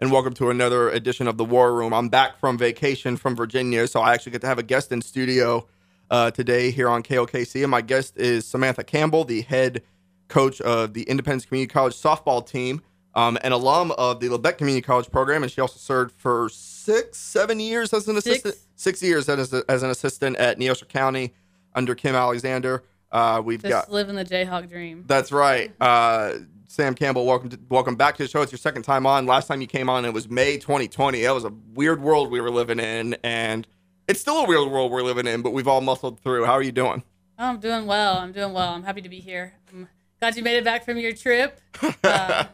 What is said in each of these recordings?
and welcome to another edition of the War Room. I'm back from vacation from Virginia, so I actually get to have a guest in studio uh, today here on KOKC, and my guest is Samantha Campbell, the head coach of the Independence Community College softball team, um, an alum of the Labette Community College program, and she also served for six, seven years as an Six. assistant, six years as, as an assistant at Neosho County under Kim Alexander. Uh, we've Just got living the Jayhawk dream. that's right. Uh, Sam Campbell, welcome to, welcome back to the show. It's your second time on. Last time you came on, it was May 2020. That was a weird world we were living in, and it's still a weird world we're living in, but we've all muscled through. How are you doing? Oh, I'm doing well. I'm doing well. I'm happy to be here. I'm glad you made it back from your trip. Uh,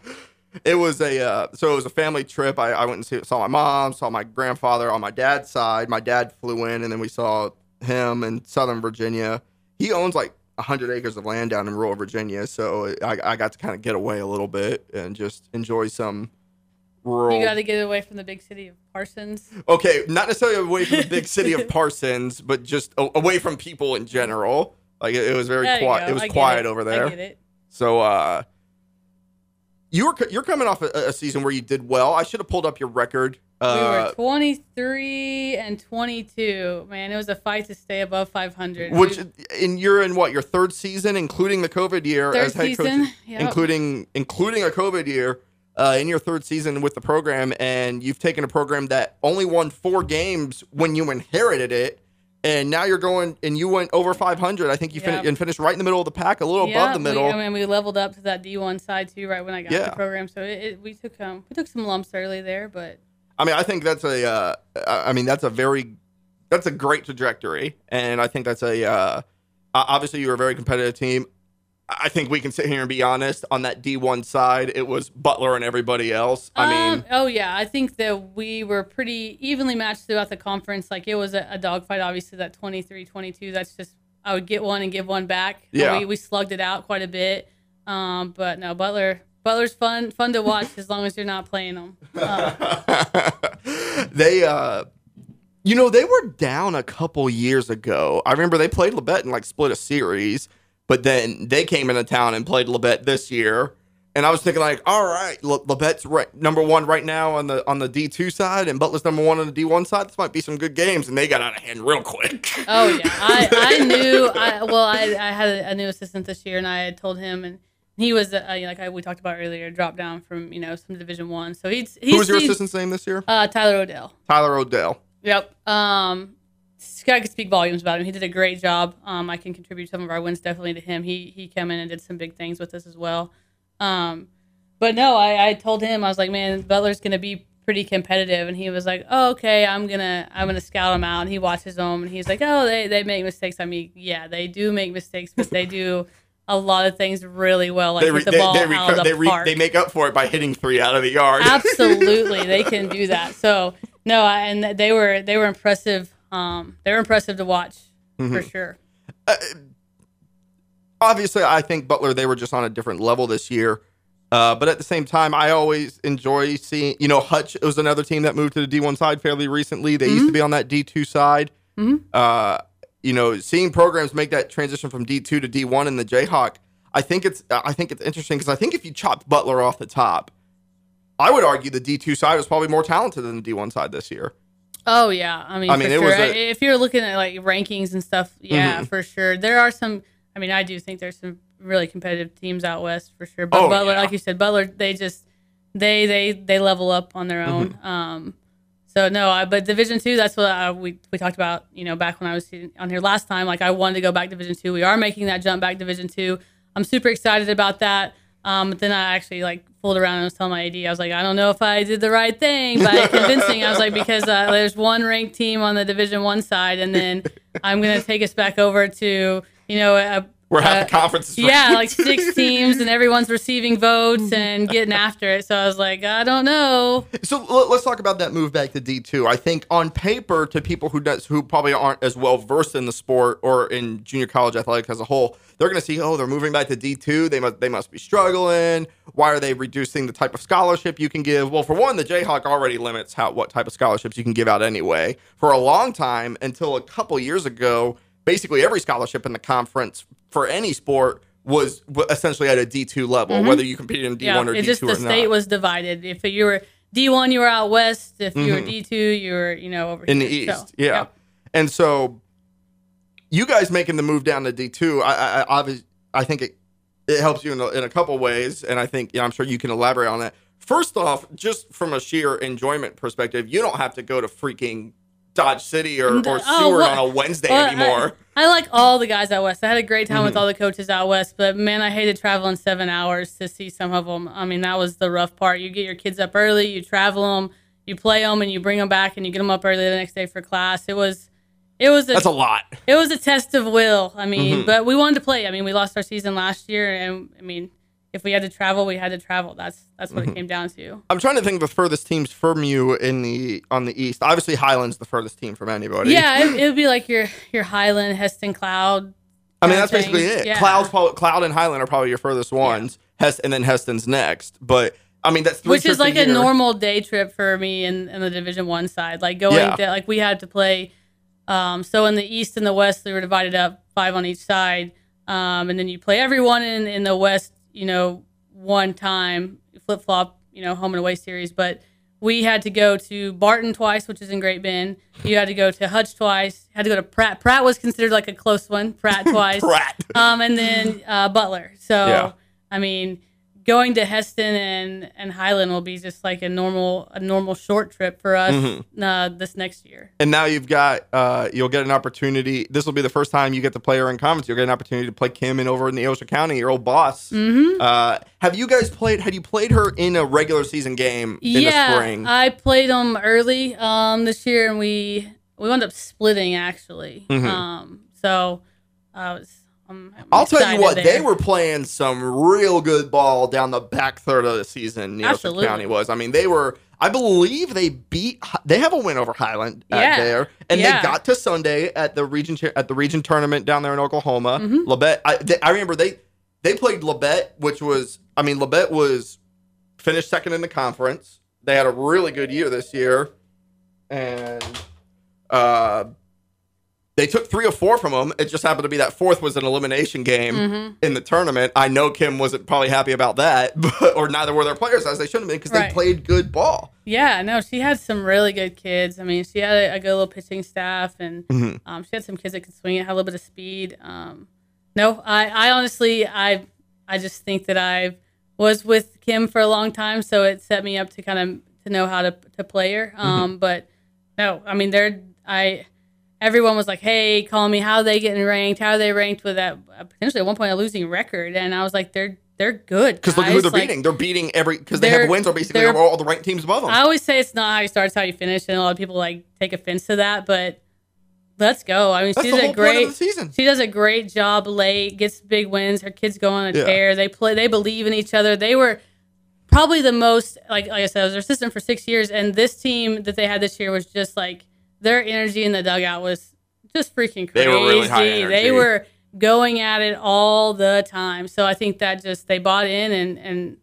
it was a uh, so it was a family trip. I, I went and see, saw my mom, saw my grandfather on my dad's side. My dad flew in, and then we saw him in Southern Virginia. He owns like hundred acres of land down in rural Virginia, so I, I got to kind of get away a little bit and just enjoy some rural. you got to get away from the big city of Parsons. Okay, not necessarily away from the big city of Parsons, but just a- away from people in general. Like it, it was very quiet. It was quiet it. over there. So uh you were you're coming off a, a season where you did well. I should have pulled up your record. we Uh were 23 and 22. Man, it was a fight to stay above 500. which We- in you're in what your third season, including the COVID year third as head season. coach, Yep. including including a COVID year uh, in your third season with the program, and you've taken a program that only won four games when you inherited it, and now you're going and you went over 500. I think you fin- and finished right in the middle of the pack, a little Yeah, above the middle. We, I mean, we leveled up to that D1 side too, right when I got Yeah. the program. So it, it, we took um, we took some lumps early there, but I mean, I think that's a. Uh, I mean, that's a very, that's a great trajectory, and I think that's a. Uh, obviously, you're a very competitive team. I think we can sit here and be honest. On that D1 side, it was Butler and everybody else. I mean, Um, oh yeah, I think that we were pretty evenly matched throughout the conference. Like it was a, a dogfight, obviously that 23-22. That's just I would get one and give one back. Yeah. we, we slugged it out quite a bit. Um, but no, Butler Butler's fun fun to watch as long as you're not playing them. Uh, they, uh, you know, they were down a couple years ago. I remember they played Labette and like split a series, but then they came into town and played Labette this year. And I was thinking, like, all right, Le- Labette's right, number one right now on the on the D two side, and Butler's number one on the D one side. This might be some good games, and they got out of hand real quick. oh yeah, I, I knew. I well, I, I had a, new assistant this year, and I had told him, and he was uh, you know, like I, we talked about earlier, dropped down from you know some Division One. So he's he's Who was your assistant's name this year? Uh, Tyler Odell. Tyler Odell. Yep. Um, Scott could speak volumes about him. He did a great job. Um, I can contribute some of our wins definitely to him. He he came in and did some big things with us as well. Um, but no, I, I told him I was like, man, Butler's gonna be pretty competitive, and he was like, oh, okay, I'm gonna I'm gonna scout him out. And he watches them, and he's like, oh, they they make mistakes. I mean, yeah, they do make mistakes, but they do a lot of things really well, like They, re- the they, ball they, out reco- of the they, re- park. they make up for it by hitting three out of the yard. Absolutely, they can do that. So no, I- and they were they were impressive. Um, they're impressive to watch Mm-hmm. for sure. obviously I think Butler they were just on a different level this year. Uh, but at the same time, I always enjoy seeing, you know, Hutch was another team that moved to the D1 side fairly recently. They used to be on that D2 side. Mhm. Uh, you know, seeing programs make that transition from D2 to D1 in the Jayhawk, I think it's I think it's interesting because I think if you chopped Butler off the top, I would argue the D2 side was probably more talented than the D1 side this year. Oh yeah, I mean, I mean, it sure. was a- if you're looking at like rankings and stuff, yeah, Mhm. for sure. There are some. I mean, I do think there's some really competitive teams out west for sure. But Oh, Butler, yeah. like you said, Butler, they just they they they level up on their own. Mm-hmm. Um, so no, I, but Division two, that's what I, we we talked about. You know, back when I was on here last time, like I wanted to go back Division two. We are making that jump back Division two. I'm super excited about that. Um, but then I actually like fooled around and was telling my AD, I was like, I don't know if I did the right thing by convincing. I was like, because uh, there's one ranked team on the Division One side, and then I'm gonna take us back over to you know a, Where half uh, the conference is yeah, like six teams, and everyone's receiving votes and getting after it. So I was like, I don't know. So l- let's talk about that move back to D two. I think on paper, to people who does, who probably aren't as well versed in the sport or in junior college athletics as a whole, they're going to see, oh, they're moving back to D two. They must they must be struggling. Why are they reducing the type of scholarship you can give? Well, for one, the Jayhawk already limits how what type of scholarships you can give out anyway. For a long time, until a couple years ago, basically every scholarship in the conference for any sport was essentially at a D two level, whether you competed in D Mm-hmm. Yeah, one or it D just the state was divided. If you were D1, you were out west. If you were D2, you were, you know, over Mm-hmm. in the. East. So, yeah. And so you guys making the move down to D2, I I, I, I think it, it helps you in a, in a couple ways. And I think, yeah, I'm sure you can elaborate on that. First off, just from a sheer enjoyment perspective, you don't have to go to freaking Dodge City or, or Oh, Seward what- on a Wednesday Well, I- anymore. I, like all the guys out west. I had a great time Mm-hmm. with all the coaches out west, but man, I hated traveling seven hours to see some of them. I mean, that was the rough part. You get your kids up early, you travel them, you play them, and you bring them back, and you get them up early the next day for class. It was, it was a, That's a lot. it was a test of will. I mean, Mm-hmm. but we wanted to play. I mean, we lost our season last year, and I mean, if we had to travel, we had to travel. That's that's Mm-hmm. what it came down to. I'm trying to think of the furthest teams from you in the on the East. Obviously, Highland's the furthest team from anybody. Yeah, it, would be like your your Highland, Hesston, Cloud. I mean, that's basically it. Yeah. Cloud's Cloud and Highland are probably your furthest ones. Hest, and then Hesston's next. But I mean, that's which is like a year. normal day trip for me in, in the division one side like going Yeah. to like we had to play um, so in the east and the west they were divided up five on each side um, and then you play everyone in, in the west you know one time flip flop you know home and away series but we had to go to Barton twice, which is in Great Bend. You had to go to Hutch twice. Had to go to Pratt. Pratt was considered like a close one. Pratt twice. Pratt. Um, and then uh, Butler. So Yeah. I mean, going to Hesston and, and Highland will be just like a normal a normal short trip for us Mm-hmm. uh, this next year. And now you've got uh, you'll get an opportunity. This will be the first time you get to play her in conference. You'll get an opportunity to play Kim in over in the Neosho County, your old boss. Mm-hmm. Uh, have you guys played? Had you played her in a regular season game in the yeah, spring? I played them early um, this year, and we we wound up splitting actually. Um, so I was. I'm, I'm. I'll tell you what, there. they were playing some real good ball down the back third of the season. Absolutely. County was. I mean, they were. I believe they beat. They have a win over Highland at Yeah. there, and Yeah. they got to Sunday at the region at the region tournament down there in Oklahoma. Mm-hmm. Labette. I, they, I remember they they played Labette, which was. I mean, Labette was finished second in the conference. They had a really good year this year, and uh, they took three or four from them. It just happened to be that fourth was an elimination game Mm-hmm. in the tournament. I know Kim wasn't probably happy about that, but, or neither were their players as they should have been because they played good ball. Yeah, no, she had some really good kids. I mean, she had a, a good little pitching staff, and Mm-hmm. um, she had some kids that could swing it, had a little bit of speed. Um, no, I, I honestly, I, I just think that I was with Kim for a long time, so it set me up to kind of to know how to to play her. Mm-hmm. Um, but no, I mean, they're I. Everyone was like, "Hey, call me. How are they getting ranked? How are they ranked with that potentially at one point a losing record?" And I was like, "They're they're good Because look at who they're Like, beating. They're beating every because they have wins are basically over all the ranked teams above them. I always say it's not how you start, it's how you finish, and a lot of people like take offense to that. But let's go. I mean, That's she does a great. point of the season. She does a great job late, gets big wins. Her kids go on a Yeah. tear. They play. They believe in each other. They were probably the most like like I said, I was their assistant for six years, and this team that they had this year was just like their energy in the dugout was just freaking crazy. They were really high energy. They were going at it all the time. So I think that just they bought in and and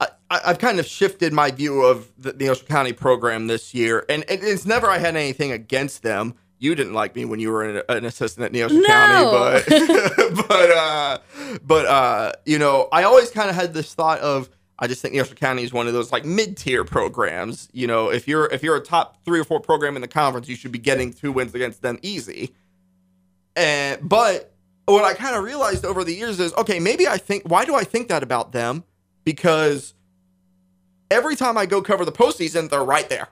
I, I- I've kind of shifted my view of the Neosho County program this year, and it- it's never I had anything against them. You didn't like me when you were an, an assistant at Neosho No. County, but but uh, but uh, you know, I always kind of had this thought of I just think Neosho County is one of those like mid tier programs. You know, if you're if you're a top three or four program in the conference, you should be getting two wins against them easy. And but what I kind of realized over the years is okay, maybe I think why do I think that about them? Because every time I go cover the postseason, they're right there.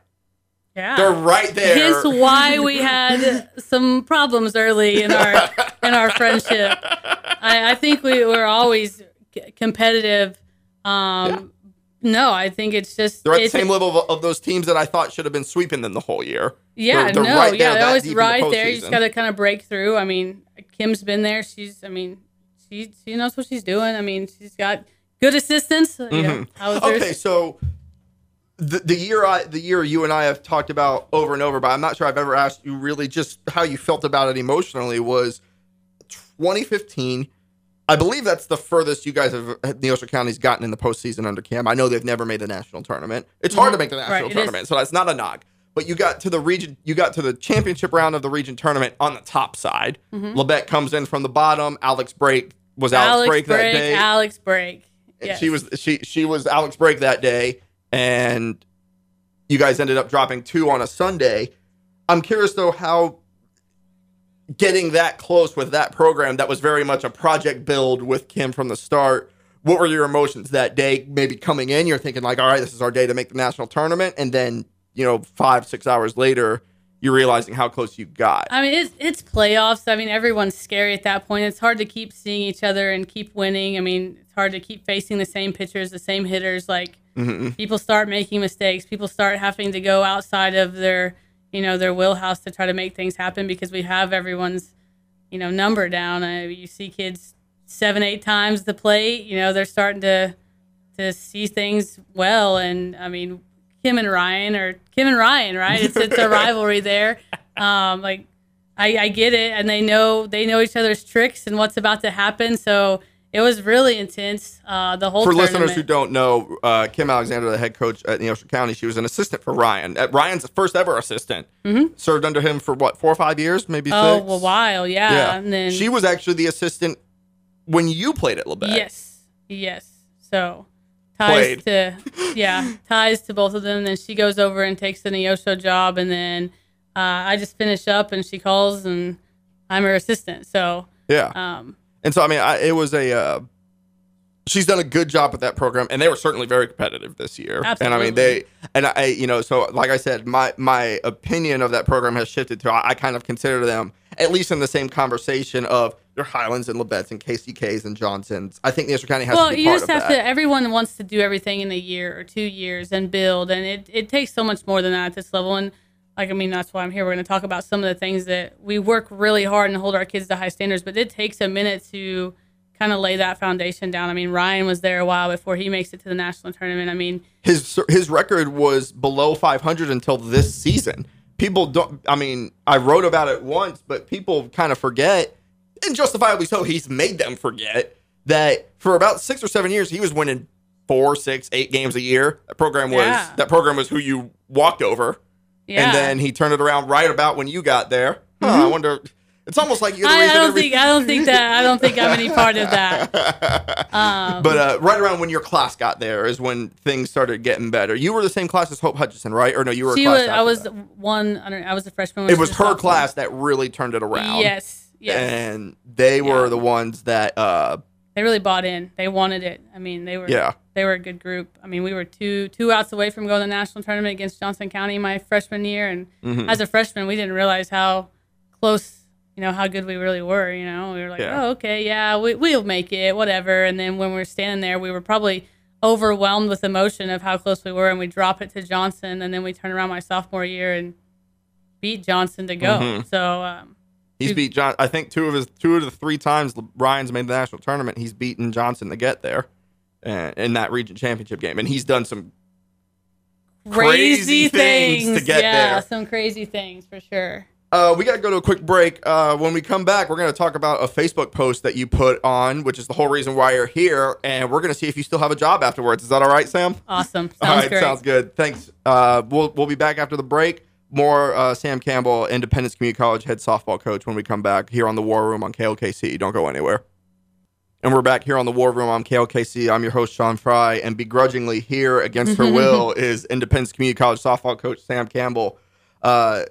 yeah. They're right there. Hence why we had some problems early in our in our friendship. I, I think we were always c- competitive. Um, No, I think it's just They're at the same level of, of those teams that I thought should have been sweeping them the whole year. Yeah, They're- they're no, right yeah, that they're always deep the right there. You just got to kind of break through. I mean, Kim's been there. She's, I mean, she she knows what she's doing. I mean, she's got good assistants. You know, how is Mm-hmm. Okay, so the, the year I the year you and I have talked about over and over, but I'm not sure I've ever asked you really just how you felt about it emotionally was 2015. I believe that's the furthest you guys have Neosho County's gotten in the postseason under Cam. I know they've never made the national tournament. It's hard to make the national Mm-hmm. Right, tournament, so that's not a knock. But you got to the region, you got to the championship round of the region tournament on the top side. Mm-hmm. Labette comes in from the bottom. Alex Break was Alex, Alex Break, break, that day. Alex break. Yes. She was she she was Alex Break that day, and you guys ended up dropping two on a Sunday. I'm curious though how getting that close with that program that was very much a project build with Kim from the start. What were your emotions that day? Maybe coming in, you're thinking like, all right, this is our day to make the national tournament, and then you know, five six hours later, you're realizing how close you got. I mean, it's it's playoffs. I mean, everyone's scary at that point. It's hard to keep seeing each other and keep winning. I mean, it's hard to keep facing the same pitchers, the same hitters. Like Mm-hmm. people start making mistakes. People start having to go outside of their, you know, their wheelhouse to try to make things happen because we have everyone's, you know, number down. Uh, you see kids seven, eight times the plate. You know, they're starting to to see things well. And I mean, Kim and Ryan or Kim and Ryan, right? It's it's a rivalry there. Um, like I, I get it, and they know they know each other's tricks and what's about to happen. So it was really intense. Uh, the whole For tournament. listeners who don't know, uh, Kim Alexander, the head coach at Neosho County, she was an assistant for Ryan. At Ryan's first ever assistant. Served under him for what, four or five years, maybe oh, six? a while, yeah. Yeah. And then she was actually the assistant when you played at Labette. yes, yes. So ties Played. to yeah ties to both of them. Then she goes over and takes the Neosho job, and then uh, I just finish up, and she calls, and I'm her assistant. So Yeah. um, And so, I mean, I, it was a. Uh, she's done a good job with that program, and they were certainly very competitive this year. And I mean, they and I, you know, so like I said, my my opinion of that program has shifted to I, I kind of consider them at least in the same conversation of your Highlands and Labettes and KCKs and Johnsons. I think Neosho County has well, to be you part just have that. to. Everyone wants to do everything in a year or two years and build, and it, it takes so much more than that at this level. And like, I mean, that's why I'm here. We're going to talk about some of the things that we work really hard and hold our kids to high standards, but it takes a minute to kind of lay that foundation down. I mean, Ryan was there a while before he makes it to the national tournament. I mean, his his record was below 500 until this season. People don't. I mean, I wrote about it once, but people kind of forget, and justifiably so. He's made them forget that for about six or seven years he was winning four, six, eight games a year. That program was Yeah. that program was who you walked over, yeah. and then he turned it around right about when you got there. Huh, I wonder. It's almost like you're the Mm-hmm. I, I don't every- think I don't think that I don't think I'm any part of that. Um, But uh, right around when your class got there is when things started getting better. You were the same class as Hope Hutchison, right? Or no, you were. a she class was. I was that. one. I, don't, I was a freshman. It was her class that really turned it around. Yes. Yes. And they were Yeah. the ones that, uh, they really bought in. They wanted it. I mean, they were yeah, they were a good group. I mean, we were two two outs away from going to the national tournament against Johnson County my freshman year, and Mm-hmm. as a freshman, we didn't realize how close, you know, how good we really were. You know, we were like, Yeah. oh, okay, yeah, we we'll make it, whatever. And then when we were standing there, we were probably overwhelmed with emotion of how close we were, and we drop it to Johnson, and then we turn around my sophomore year and beat Johnson to go. Mhm. So. Um, he's beat John. I think two of his two of the three times Ryan's made the national tournament, he's beaten Johnson to get there, uh, in that region championship game, and he's done some. Crazy crazy, things things, to get there. yeah, there. some crazy things for sure. Uh, we got to go to a quick break. Uh, when we come back, we're going to talk about a Facebook post that you put on, which is the whole reason why you're here, and we're going to see if you still have a job afterwards. Is that all right, Sam? Awesome. Sounds All right, great. sounds good. Thanks. Uh, we'll we'll be back after the break. More uh, Sam Campbell, Independence Community College head softball coach, when we come back here on the War Room on KLKC. Don't go anywhere. And we're back here on the War Room on KLKC. I'm your host Sean Fry, and begrudgingly here against her will is Independence Community College softball coach Sam Campbell. Uh,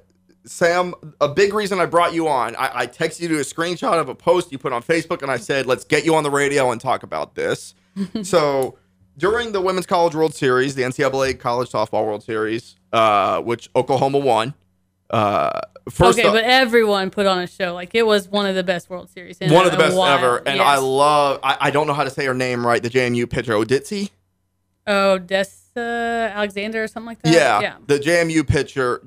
Sam, a big reason I brought you on, I, I texted you a screenshot of a post you put on Facebook, and I said, let's get you on the radio and talk about this. so, during the Women's College World Series, the NCAA College Softball World Series, uh, which Oklahoma won, uh, first okay, off- but everyone put on a show. Like it was one of the best World Series. In one of the best while. ever. And Yes. I love, I, I don't know how to say her name right, the JMU pitcher, Odicci? oh Dessa Alexander or something like that. Yeah, yeah. the JMU pitcher,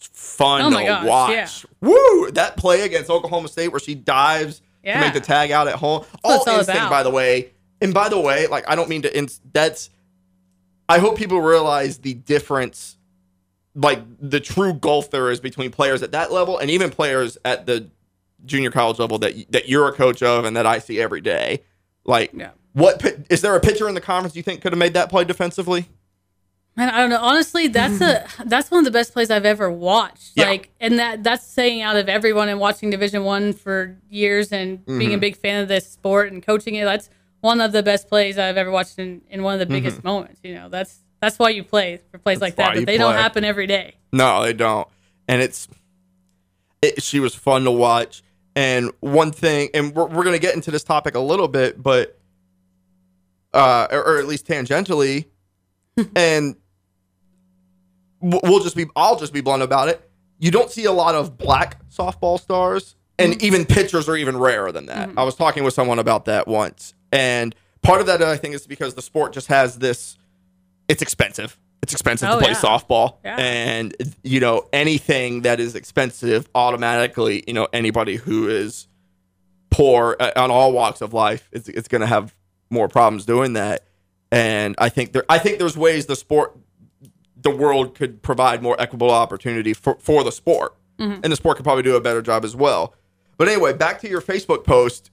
fun Oh to gosh, watch. yeah. Woo! That play against Oklahoma State where she dives to make the tag out at home. All all instinct, about. by the way. And by the way, like I don't mean to. Ins- that's. I hope people realize the difference, like the true gulf there is between players at that level and even players at the junior college level that that you're a coach of and that I see every day. Like, Yeah. what pi- is there a pitcher in the conference you think could have made that play defensively? Man, I don't know. Honestly, that's a that's one of the best plays I've ever watched. Yeah. Like, and that that's saying out of everyone and watching Division One for years and Mm-hmm. being a big fan of this sport and coaching it. That's one of the best plays I've ever watched in, in one of the biggest Mm-hmm. moments. You know, that's That's why you play for plays like that. But they don't happen every day. No, they don't. And it's it, she was fun to watch. And one thing, and we're, we're gonna get into this topic a little bit, but uh, or, or at least tangentially, and we'll just be, I'll just be blunt about it. You don't see a lot of black softball stars, and even pitchers are even rarer than that. I was talking with someone about that once, and part of that I think is because the sport just has this. It's expensive. It's expensive Oh, to play yeah. softball, Yeah. and you know anything that is expensive automatically, you know anybody who is poor uh, on all walks of life, it's it's going to have more problems doing that. And I think there, I think there's ways the sport, the world could provide more equitable opportunity for for the sport, and the sport could probably do a better job as well. But anyway, back to your Facebook post.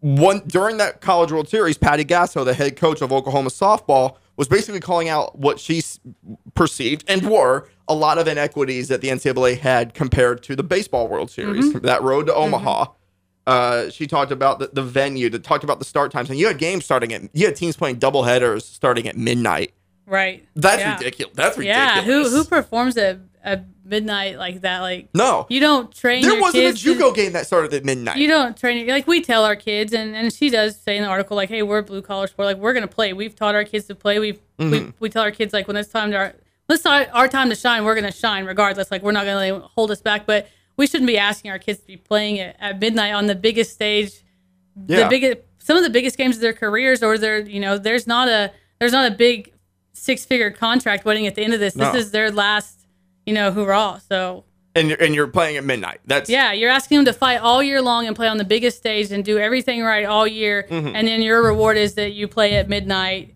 One during that College World Series, Patty Gasso, the head coach of Oklahoma softball, was basically calling out what she perceived and were a lot of inequities that the NCAA had compared to the baseball World Series. That road to Omaha. Uh, she talked about the, the venue, that talked about the start times, and you had games starting at you had teams playing double headers starting at midnight. Right. That's Yeah. ridiculous. That's ridiculous. Yeah. Who who performs at, at midnight like that? Like No, you don't train. there wasn't a kids to- game that started at midnight. You don't train like we tell our kids, and, and she does say in the article like, "Hey, we're blue collar sport. Like we're gonna play. We've taught our kids to play. We've Mm-hmm. we we tell our kids like when it's time to our it's our, our time to shine, we're gonna shine regardless. Like we're not gonna anyone hold us back. But we shouldn't be asking our kids to be playing at, at midnight on the biggest stage, Yeah. the biggest some of the biggest games of their careers, or their you know there's not a there's not a big six figure contract waiting at the end of this. No. This is their last you know hurrah. So and you're, and you're playing at midnight. That's yeah, you're asking them to fight all year long and play on the biggest stage and do everything right all year, Mm-hmm. and then your reward is that you play at midnight.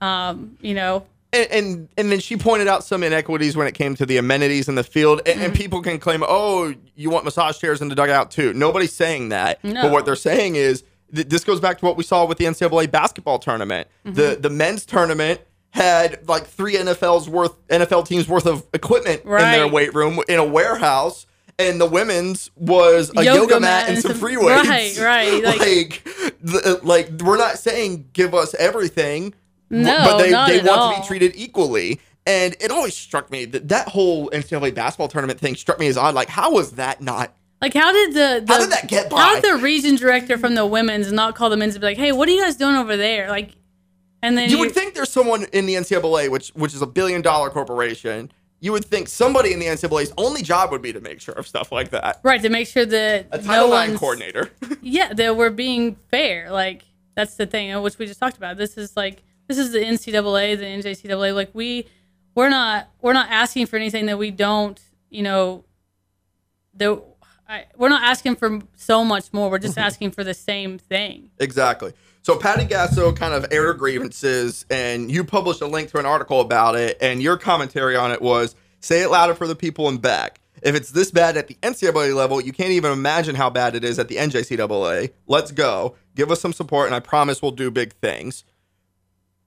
Um, you know, and, and and then she pointed out some inequities when it came to the amenities in the field. And, Mm-hmm. and people can claim, oh, you want massage chairs in the dugout too. Nobody's saying that. No. But what they're saying is th- this goes back to what we saw with the NCAA basketball tournament. Mm-hmm. The the men's tournament had like three NFL's worth NFL teams worth of equipment in their weight room in a warehouse. And the women's was a yoga, mat and some some- free weights. right, right, Like, like- the, like we're not saying give us everything. No, but they, they want to be treated equally. And it always struck me that that whole NCAA basketball tournament thing struck me as odd. Like, how was that not? like how did the, the How did that get by? How did the region director from the women's not call the men's and be like, hey, what are you guys doing over there? Like, and then You would think there's someone in the NCAA, which which is a billion dollar corporation. You would think somebody in the NCAA's only job would be to make sure of stuff like that. right to make sure that A no Title IX one's coordinator. yeah that we're being fair. Like that's the thing, which we just talked about. This is like this is the NCAA, the NJCAA. Like we we're not we're not asking for anything that we don't you know the I, we're not asking for so much more. We're just asking for the same thing. Exactly. So Patty Gasso kind of aired grievances, and you published a link to an article about it, and your commentary on it was say it louder for the people in back. If it's this bad at the NCAA level, you can't even imagine how bad it is at the NJCAA. Let's go. Give us some support, and I promise we'll do big things.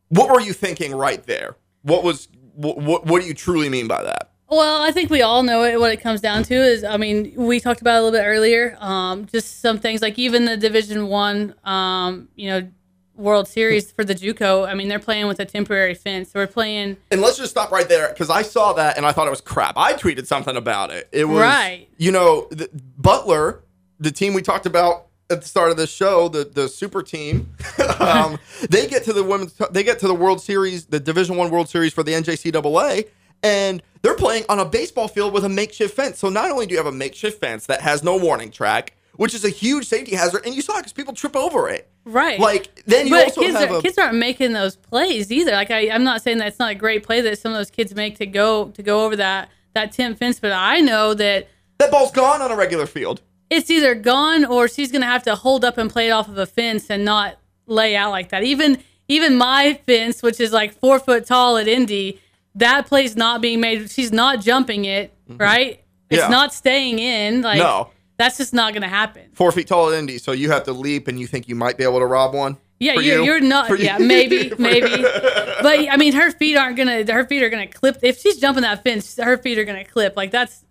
What were you thinking right there? What was what, what, what do you truly mean by that? Well, I think we all know it. What it comes down to is, I mean, we talked about it a little bit earlier. Um, just some things like even the Division One, um, you know, World Series for the JUCO. I mean, they're playing with a temporary fence. So We're playing And let's just stop right there because I saw that and I thought it was crap. I tweeted something about it. It was, Right. you know, the, Butler, the team we talked about at the start of the show, the the super team, um, they get to the women's, they get to the World Series, the Division One World Series for the NJCAA, and they're playing on a baseball field with a makeshift fence. So not only do you have a makeshift fence that has no warning track, which is a huge safety hazard, and you saw it because people trip over it. right. Like then you but also kids, have are, a kids aren't making those plays either. Like I, I'm not saying that's not a great play that some of those kids make to go to go over that that temp fence, but I know that that ball's gone on a regular field. it's either gone or she's gonna have to hold up and play it off of a fence and not lay out like that. Even even my fence, which is like four foot tall at Indy, that play's not being made. She's not jumping it, mm-hmm. right? It's Yeah. not staying in. Like No. that's just not gonna happen. four feet tall at Indy, so you have to leap, and you think you might be able to rob one. Yeah, you're, you? you're not. For you? Yeah, maybe, maybe. But I mean, her feet aren't gonna. Her feet are gonna clip. If she's jumping that fence, her feet are gonna clip. Like that's.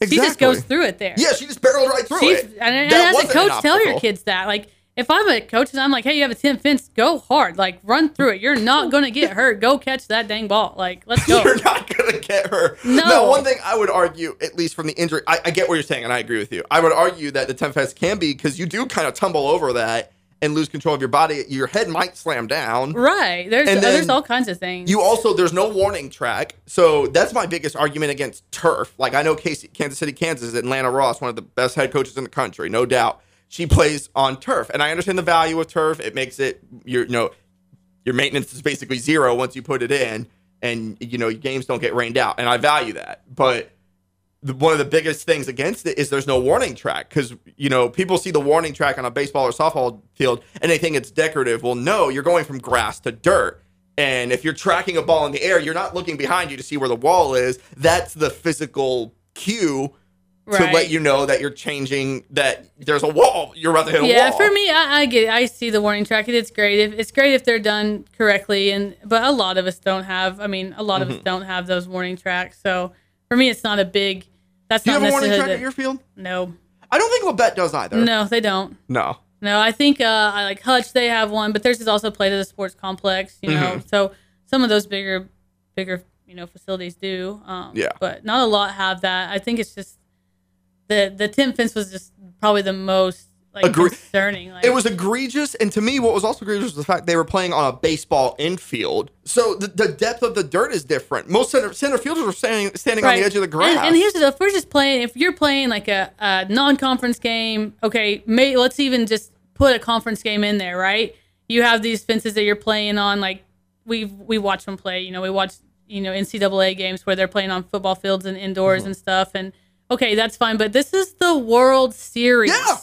Exactly. She just goes through it there. Yeah, she just barreled right through She's, it. and, and as a an coach, tell your kids that. Like, if I'm a coach and I'm like, hey, you have a 10 fence, go hard. Like, run through it. You're not going to get hurt. Go catch that dang ball. Like, let's go. You're not gonna get her. No. Now, one thing I would argue, at least from the injury, I, I get what you're saying, and I agree with you. I would argue that the 10 fence can be because you do kind of tumble over that and lose control of your body. Your head might slam down. right. There's, uh, there's all kinds of things. You also there's no warning track, so that's my biggest argument against turf. Like I know Casey, Kansas City, Kansas, Atlanta Ross, one of the best head coaches in the country, no doubt. She plays on turf, and I understand the value of turf. It makes it your you know your maintenance is basically zero once you put it in, and you know your games don't get rained out, and I value that. But one of the biggest things against it is there's no warning track because you know people see the warning track on a baseball or softball field and they think it's decorative. Well, no, you're going from grass to dirt. And if you're tracking a ball in the air, you're not looking behind you to see where the wall is. That's the physical cue to let you know that you're changing, that there's a wall. You're about to hit a wall. yeah, for me, I, I get it. I see the warning track. It's great. If, it's great if they're done correctly, and but a lot of us don't have. I mean, a lot of us Mm-hmm. don't have those warning tracks. So for me, it's not a big. That's Do you not have a warning necessarily. track at your field? no, I don't think Labette does either. no, they don't. No. No, I think uh, I like Hutch. They have one, but theirs is also played at a sports complex. You know, Mm-hmm. so some of those bigger, bigger, you know, facilities do. Um, Yeah. But not a lot have that. I think it's just the the temp fence was just probably the most like Agree- concerning. Like, It was egregious, and to me, what was also egregious was the fact they were playing on a baseball infield. So the, the depth of the dirt is different. Most center center fielders are standing standing on the edge of the grass. And, and here's the if we're just playing, if you're playing like a, a non-conference game, okay, may, let's even just put a conference game in there, right? You have these fences that you're playing on, like we we watch them play. You know, we watch you know NCAA games where they're playing on football fields and indoors Mm-hmm. and stuff, and okay, that's fine. But this is the World Series. Yeah.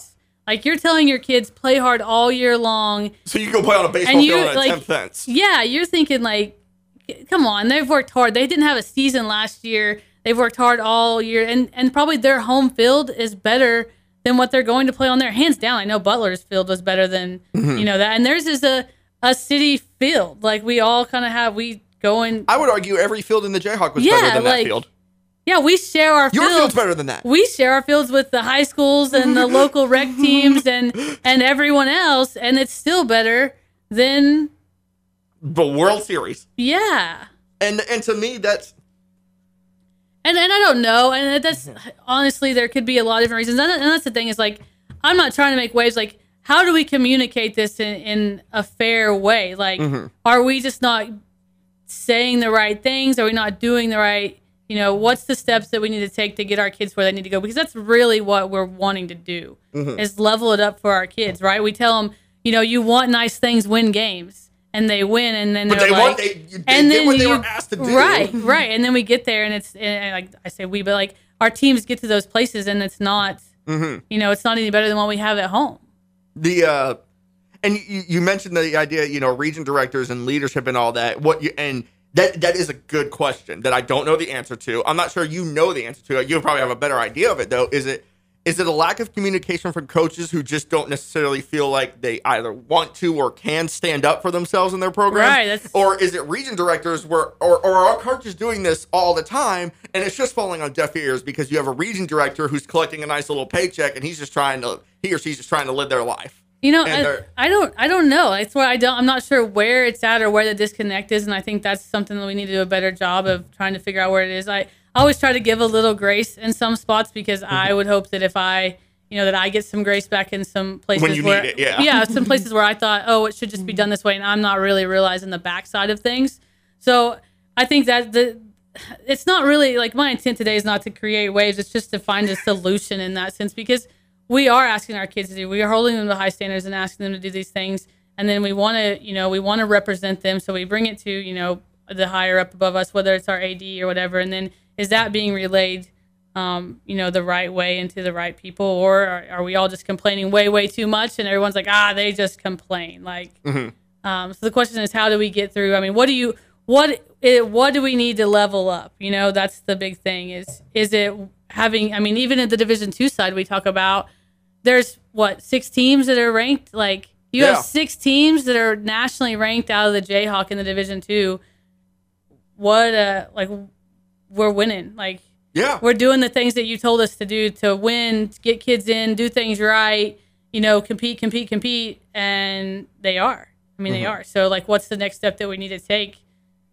Like you're telling your kids play hard all year long. so you go play on a baseball And you, field on a like- 10 fence. Yeah, you're thinking like, come on, they've worked hard. They didn't have a season last year. They've worked hard all year, and and probably their home field is better than what they're going to play on there. Hands down, I know Butler's field was better than Mm-hmm. you know that, and theirs is a a city field. Like we all kind of have we go in. I would argue every field in the Jayhawk was Yeah, better than that field. Yeah, we share our Your fields. field's better than that. we share our fields with the high schools and the local rec teams and and everyone else, and it's still better than The World Series. yeah. And and to me, that's And and I don't know, and that's honestly there could be a lot of different reasons. And, and that's the thing is like I'm not trying to make waves. Like how do we communicate this in, in a fair way? Like mm-hmm. are we just not saying the right things? Are we not doing the right? You know, what's the steps that we need to take to get our kids where they need to go? Because that's really what we're wanting to do is level it up for our kids, right? We tell them, you know, you want nice things, win games, and they win, and then but they're they like, want they, they did what they were asked to do. Right, right. And then we get there, and it's and like I say, we, but like our teams get to those places, and it's not, Mm-hmm. you know, it's not any better than what we have at home. the uh and you, you mentioned the idea you know region directors and leadership and all that what you and that that is a good question that i don't know the answer to. I'm not sure you know the answer to it. You probably have a better idea of it though. Is it is it a lack of communication from coaches who just don't necessarily feel like they either want to or can stand up for themselves in their program? Right, or is it region directors where or, or are coaches doing this all the time and it's just falling on deaf ears because you have a region director who's collecting a nice little paycheck and he's just trying to he or she's just trying to live their life You know, I, they're- I don't, I don't know. That's why I don't. I'm not sure where it's at or where the disconnect is, and I think that's something that we need to do a better job of trying to figure out where it is. I always try to give a little grace in some spots because Mm-hmm. I would hope that if I, you know, that I get some grace back in some places you where, need it, yeah. yeah, some places where I thought, oh, it should just be done this way, and I'm not really realizing the backside of things. So I think that the it's not really like my intent today is not to create waves. It's just to find a solution in that sense because we are asking our kids to do. We are holding them to high standards and asking them to do these things, and then we want to, you know, we want to represent them. So we bring it to, you know, the higher up above us, whether it's our AD or whatever. And then is that being relayed, um, you know, the right way into the right people, or are, are we all just complaining way, way too much, and everyone's like, ah, they just complain, like. Um, so the question is, how do we get through? I mean, what do you what it, what do we need to level up? You know, that's the big thing. Is is it having? I mean, even at the Division two side, we talk about there's what six teams that are ranked. Like you Yeah. have six teams that are nationally ranked out of the Jayhawk in the Division two. What uh like we're winning like Yeah. we're doing the things that you told us to do to win, to get kids in, do things right, you know, compete, compete, compete, and they are. I mean, they Mm-hmm. are. So, like, what's the next step that we need to take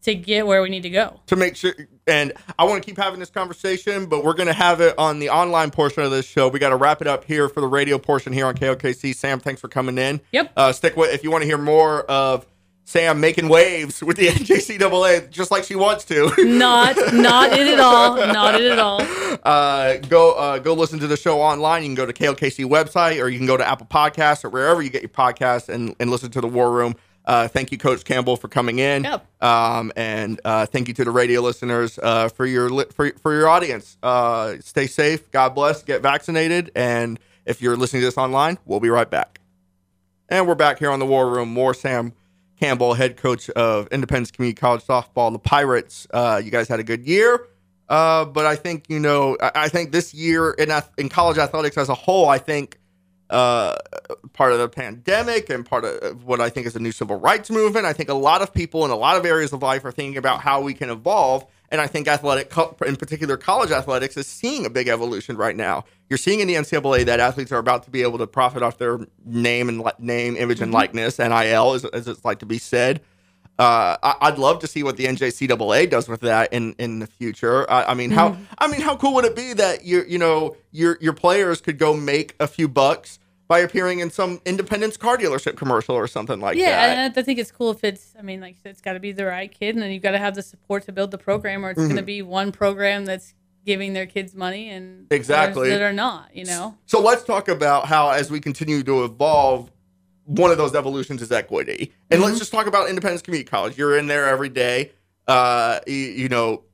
to get where we need to go? to make sure and I want to keep having this conversation, but we're going to have it on the online portion of this show. We got to wrap it up here for the radio portion here on KOKC. Sam, thanks for coming in. Yep. Uh, stick with if you want to hear more of Sam making waves with the NJCAA, just like she wants to. Not, not it at all. Not it at all. uh, go uh, go listen to the show online. You can go to KLKC website or you can go to Apple Podcasts or wherever you get your podcasts and, and listen to the War Room. Uh, thank you, Coach Campbell, for coming in. Yep. Um, and uh, thank you to the radio listeners uh, for your li- for, for your audience. Uh, stay safe. God bless. Get vaccinated. And if you're listening to this online, we'll be right back. And we're back here on the War Room. More Sam Campbell, head coach of Independence Community College softball, the Pirates. Uh, you guys had a good year, uh, but I think you know. I, I think this year in in college athletics as a whole, I think uh, part of the pandemic and part of what I think is a new civil rights movement. I think a lot of people in a lot of areas of life are thinking about how we can evolve. And I think athletic, in particular college athletics, is seeing a big evolution right now. You're seeing in the NCAA that athletes are about to be able to profit off their name and li- name, image, and likeness (NIL), as, as it's like to be said. Uh, I, I'd love to see what the NJCAA does with that in, in the future. I, I mean, how I mean, how cool would it be that you you know your your players could go make a few bucks by appearing in some Independence car dealership commercial or something like Yeah, that? and I think it's cool if it's. I mean, like it's got to be the right kid, and then you've got to have the support to build the program, or it's Mm-hmm. going to be one program that's giving their kids money and Exactly. that are not. You know. So let's talk about how, as we continue to evolve, one of those evolutions is equity. And let's just talk about Independence Community College. You're in there every day. Uh, you, you know,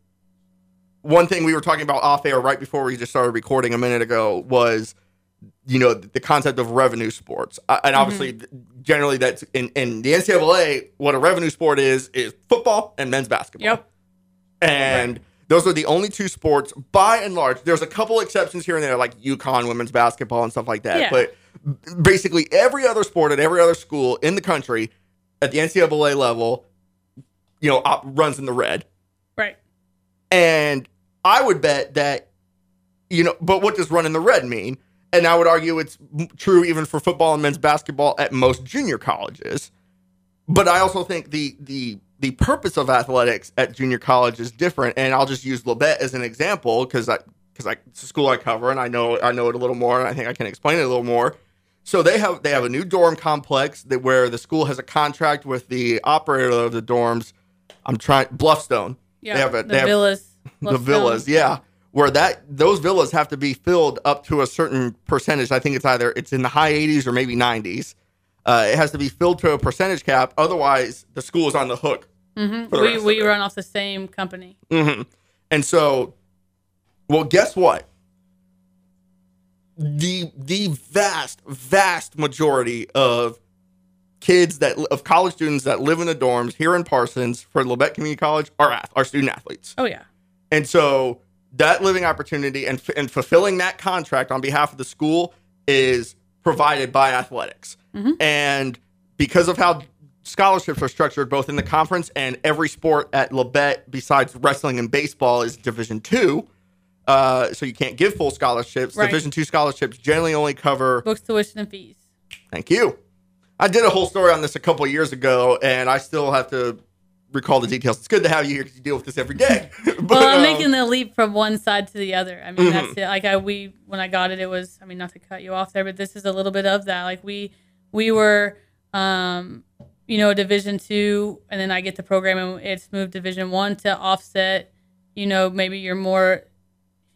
one thing we were talking about off air right before we just started recording a minute ago was, you know, the concept of revenue sports. Uh, and obviously, generally, that's in, in the NCAA, what a revenue sport is, is football and men's basketball Yep. and those are the only two sports by and large. There's a couple exceptions here and there, like UConn women's basketball and stuff like that. Yeah. But basically, every other sport at every other school in the country at the NCAA level, you know, op- runs in the red. Right. And I would bet that, you know, but what does run in the red mean? And I would argue it's true even for football and men's basketball at most junior colleges. But I also think the the the purpose of athletics at junior college is different. And I'll just use Labette as an example because I because I it's a school I cover and I know I know it a little more and I think I can explain it a little more. So they have they have a new dorm complex that where the school has a contract with the operator of the dorms. I'm trying Bluffstone. Yeah. They have a- the they have- villas. the villas, yeah. Where that those villas have to be filled up to a certain percentage. I think it's either it's in the high 80s or maybe 90s. Uh, it has to be filled to a percentage cap. Otherwise, the school is on the hook. Mhm. the We rest of we run off the same company. Mm-hmm. And so, well, guess what? The the vast vast majority of kids that of college students that live in the dorms here in Parsons for Labette Community College are ath- are student athletes. Oh yeah. And so that living opportunity and, and fulfilling that contract on behalf of the school is provided by athletics. Mm-hmm. And because of how scholarships are structured, both in the conference and every sport at Labette, besides wrestling and baseball, is Division two. Uh, so you can't give full scholarships. Right. Division two scholarships generally only cover Books, tuition, and fees. Thank you. I did a whole story on this a couple years ago, and I still have to recall the details. It's good to have you here because you deal with this every day. but, Well, I'm um, making the leap from one side to the other. I mean, Mm-hmm. that's it. Like I we when I got it, it was. I mean, not to cut you off there, but this is a little bit of that. Like we we were, um, you know, Division two, and then I get the program, and it's moved Division one to offset. You know, maybe you're more,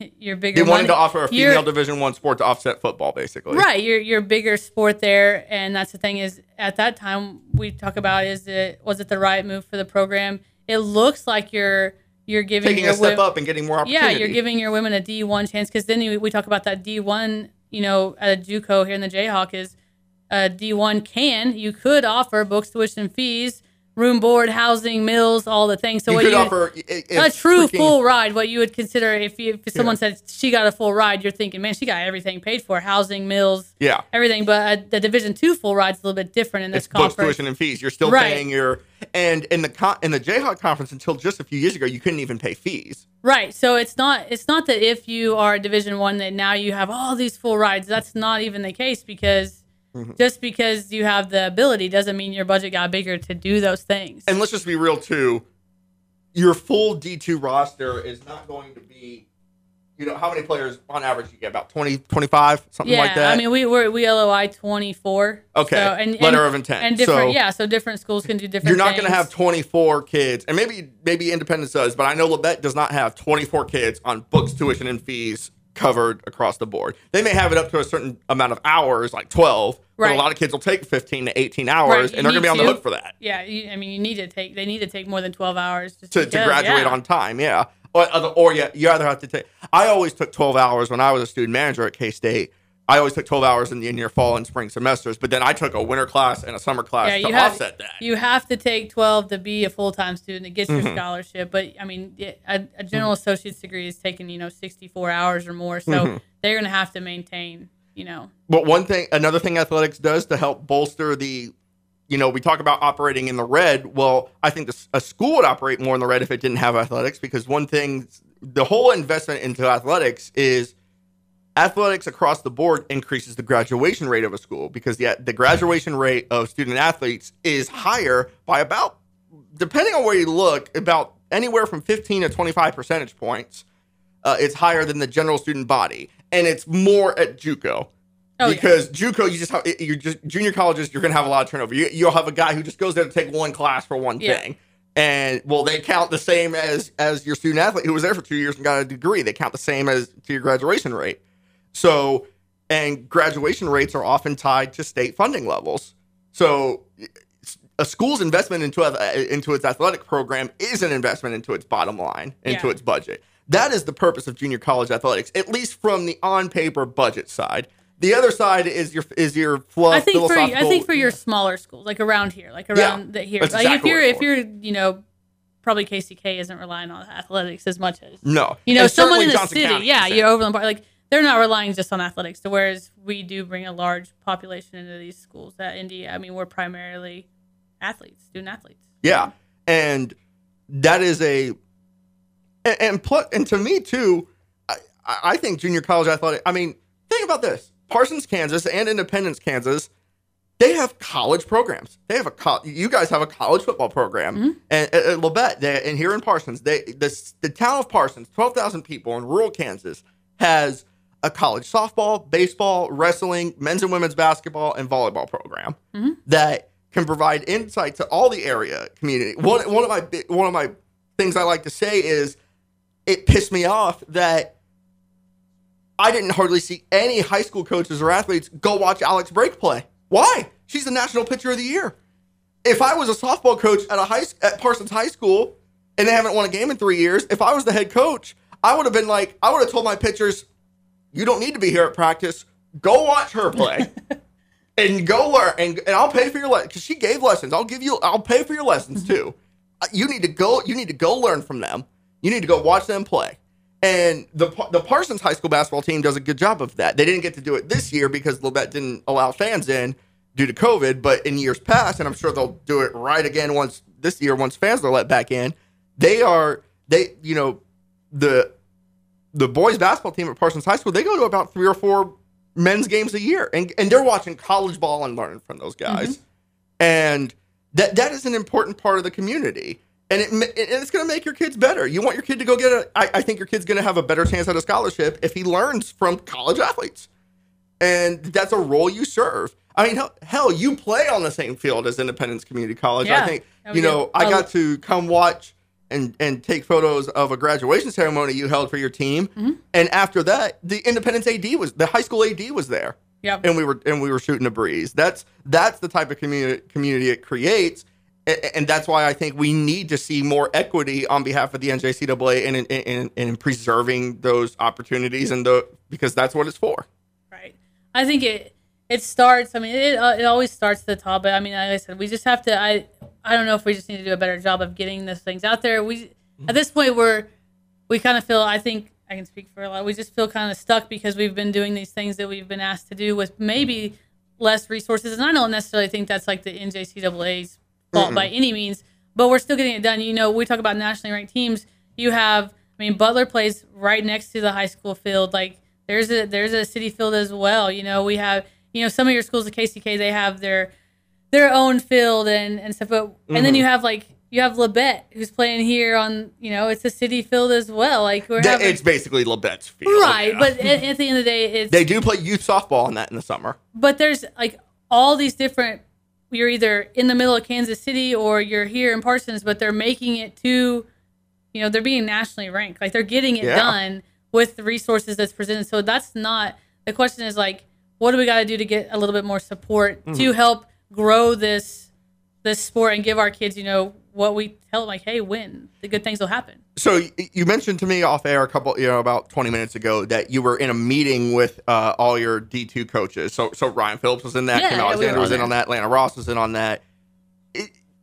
you're bigger. they wanted money- to offer a you're- female Division One sport to offset football, basically. Right, you're you're bigger sport there, and that's the thing is at that time we talk about is it was it the right move for the program? It looks like you're you're giving Taking your a step up and getting more opportunity. yeah, you're giving your women a D one chance because then you, we talk about that D one. You know, at a JUCO here in the Jayhawk is a D one can you could offer books, tuition, fees, room, board, housing, meals, all the things. So you what could you offer a if true freaking- full ride, what you would consider if you, if someone said she got a full ride, you're thinking, man, she got everything paid for, housing, meals, Yeah, everything. But uh, the Division two full ride's a little bit different in this it's books, conference. tuition, and fees. You're still Right. paying your and in the con- in the Jayhawk conference until just a few years ago, you couldn't even pay fees. Right. So it's not it's not that if you are Division One that now you have all these full rides. That's not even the case because Mm-hmm. Just because you have the ability doesn't mean your budget got bigger to do those things. And let's just be real too. Your full D2 roster is not going to be, you know, how many players on average you get? About 20, 25, something yeah, like that. I mean, we we're, we LOI twenty four. Okay, so, and, letter and, of intent. and different. So- yeah, so different schools can do different. you're not going to have 24 kids, and maybe maybe Independence does, but I know Labette does not have 24 kids on books, tuition, and fees covered across the board. They may have it up to a certain amount of hours, like 12, but a lot of kids will take 15 to 18 hours, Right, and they're going to be on the hook for that Yeah, you, I mean, you need to take. They need to take more than twelve hours just to, to graduate yeah. on time. Yeah, or, or yeah, you either have to take. I always took 12 hours when I was a student manager at K State. I always took 12 hours in, in your fall and spring semesters, but then I took a winter class and a summer class Yeah, to have offset that. you have to take twelve to be a full time student gets Mm-hmm. your scholarship. But I mean, a, a general associate's degree is taking you know sixty four hours or more, so Mm-hmm. they're going to have to maintain. You know, But one thing, another thing athletics does to help bolster the, you know, we talk about operating in the red. Well, I think this, a school would operate more in the red if it didn't have athletics because one thing, the whole investment into athletics is athletics across the board increases the graduation rate of a school because the, the graduation rate of student athletes is higher by about, depending on where you look, about anywhere from 15 to 25 percentage points. Uh, it's higher than the general student body, and it's more at JUCO Oh, yeah. because JUCO, you just have you just junior colleges, you're gonna have a lot of turnover. You, you'll have a guy who just goes there to take one class for one Yeah. thing, and well, they count the same as as your student athlete who was there for two years and got a degree. They count the same as to your graduation rate. So, and graduation rates are often tied to state funding levels. So, a school's investment into a, into its athletic program is an investment into its bottom line, into Yeah. its budget. That is the purpose of junior college athletics, at least from the on paper budget side. The other side is your is your fluff. I think for I think for your smaller schools, like around here, like around the here, like exactly if you're if you're you know probably KCK isn't relying on athletics as much as no, you know And someone in the Johnson city, County yeah, you're. Overland Park, like they're not relying just on athletics. So whereas we do bring a large population into these schools. That India, I mean, we're primarily athletes, student athletes. Yeah, and that is a and and, plus, and to me too. I, I I think junior college athletic. I mean, think about this: Parsons, Kansas, and Independence, Kansas. They have college programs. They have a co- you guys have a college football program, Mm-hmm. and at, at Labette, they, and here in Parsons, they this the town of Parsons, twelve thousand people in rural Kansas, has a college softball, baseball, wrestling, men's and women's basketball, and volleyball program Mm-hmm. that can provide insight to all the area community. One one of my one of my things I like to say is it pissed me off that I didn't hardly see any high school coaches or athletes go watch Alex Brake play. Why? She's the national pitcher of the year. If I was a softball coach at a high at Parsons High School and they haven't won a game in three years, if I was the head coach, I would have been like, I would have told my pitchers, "You don't need to be here at practice. Go watch her play." and go learn and, and I'll pay for your lessons because she gave lessons. I'll give you I'll pay for your lessons too. Uh, You need to go you need to go learn from them. You need to go watch them play. And the the Parsons High School basketball team does a good job of that. They didn't get to do it this year because Labette didn't allow fans in due to COVID, but in years past, and I'm sure they'll do it right again once this year once fans are let back in. They are they you know the the boys basketball team at Parsons High School, they go to about three or four men's games a year, and and they're watching college ball and learning from those mm-hmm. guys, and that that is an important part of the community, and it and it's going to make your kids better. You want your kid to go get a. I, I think your kid's going to have a better chance at a scholarship if he learns from college athletes, and that's a role you serve. I mean, hell, hell you play on the same field as Independence Community College. I think you know do. I got to come watch and and take photos of a graduation ceremony you held for your team. Mm-hmm. And after that, the Independence AD was the high school AD was there, Yep. and we were and we were shooting a breeze. That's that's the type of community community it creates. a- And that's why I think we need to see more equity on behalf of the NJCAA and in, in, in preserving those opportunities and the because that's what it's for. Right. I think it it starts. I mean, it it always starts at the top. But I mean, like I said, we just have to. I I don't know if we just need to do a better job of getting those things out there. We at this point we're we kind of feel. I think I can speak for a lot. We just feel kind of stuck because we've been doing these things that we've been asked to do with maybe less resources. And I don't necessarily think that's like the NJCAA's fault by any means, but we're still getting it done. You know, we talk about nationally ranked teams. You have, I mean, Butler plays right next to the high school field. Like there's a there's a city field as well. You know, we have you know, some of your schools at KCK they have their their own field and and stuff. But and then Mm-hmm. you have like you have Labette who's playing here on you know it's a city field as well. Like we're That- having, it's basically Labette's field. right, yeah. but at, at the end of the day, it's they do play youth softball on that in the summer. but there's like all these different you're either in the middle of Kansas City or you're here in Parsons, but they're making it to you know, they're being nationally ranked. Like they're getting it Yeah. done with the resources that's presented. So that's not the question is like what do we got to do to get a little bit more support Mm-hmm. to help grow this this sport and give our kids, you know, what we tell them like, hey, win. The good things will happen. So you mentioned to me off air a couple, you know, about 20 minutes ago that you were in a meeting with uh, all your D2 coaches. So so Ryan Phillips was in that, Yeah, Kim yeah, we Alexander were was in on that, Atlanta Ross was in on that.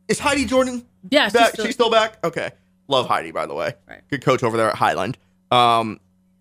Is Heidi Jordan Yeah, she's back? still- she's still back? Okay. Love Heidi, by the way. Right. Good coach over there at Highland. Um,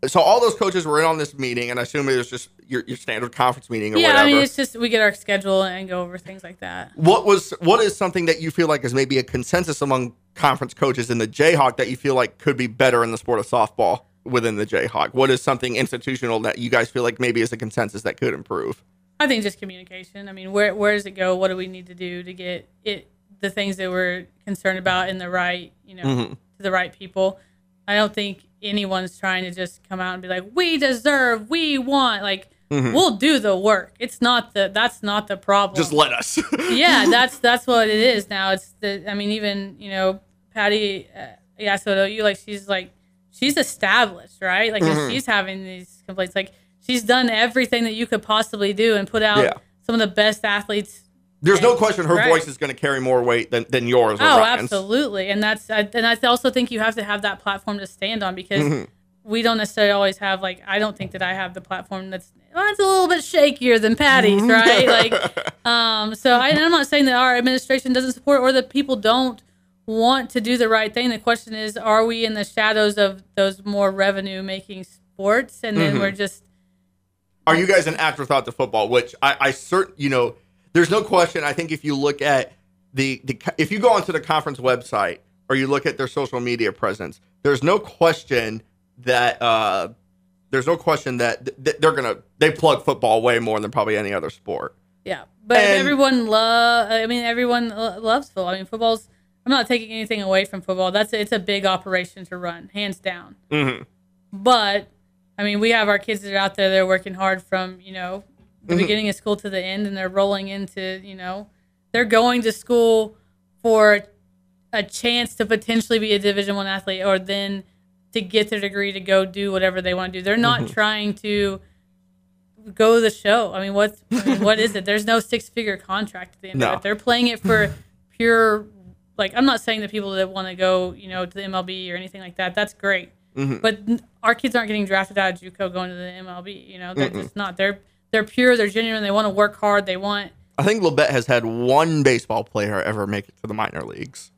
so all those coaches were in on this meeting, and I assume it was just your, your standard conference meeting or Yeah, whatever. I mean it's just we get our schedule and go over things like that. What was what is something that you feel like is maybe a consensus among conference coaches in the Jayhawk that you feel like could be better in the sport of softball within the Jayhawk? What is something institutional that you guys feel like maybe is a consensus that could improve? I think just communication. I mean, where where does it go? What do we need to do to get it the things that we're concerned about in the right, you know, Mm-hmm. to the right people? I don't think anyone's trying to just come out and be like, "We deserve, we want." Like, we'll do the work. It's not the that's not the problem. Mm-hmm. Just let us. yeah, that's that's what it is now. It's the I mean, even you know, Patty, uh, yeah, so you like she's like she's established, right? Like Mm-hmm. she's having these complaints. Like she's done everything that you could possibly do and put out Yeah. some of the best athletes. There's no question her Right. voice is going to carry more weight than, than yours. Or Oh, Ryan's. absolutely, and that's I, and I also think you have to have that platform to stand on because. Mm-hmm. We don't necessarily always have like I don't think that I have the platform that's well, it's a little bit shakier than Patty's, Mm-hmm. right? Like Um, so I, I'm not saying that our administration doesn't support or that people don't want to do the right thing. The question is, are we in the shadows of those more revenue making sports? And then Mm-hmm. we're just, Are you guys an afterthought to football? Which I, I cert, you know, there's no question. I think if you look at the, the if you go onto the conference website or you look at their social media presence, there's no question that uh, there's no question that th- th- they're gonna they plug football way more than probably any other sport. yeah. But And- everyone love. I mean, everyone lo- loves football. I mean, football's. I'm not taking anything away from football. That's it's a big operation to run, hands down. Mm-hmm. But I mean, we have our kids that are out there. They're working hard from you know the mm-hmm. beginning of school to the end, and they're rolling into you know they're going to school for a chance to potentially be a Division One athlete, or then to get their degree to go do whatever they want to do. They're not mm-hmm. trying to go the show. I mean, what's I mean, what is it? There's no six figure contract at the end No. of it. They're playing it for pure. Like I'm not saying the people that want to go, you know, to the MLB or anything like that. That's great. Mm-hmm. But our kids aren't getting drafted out of JUCO going to the MLB. You know, they're just not. They're they're pure. They're genuine. They want to work hard. They want. I think Labette has had one baseball player ever make it to the minor leagues,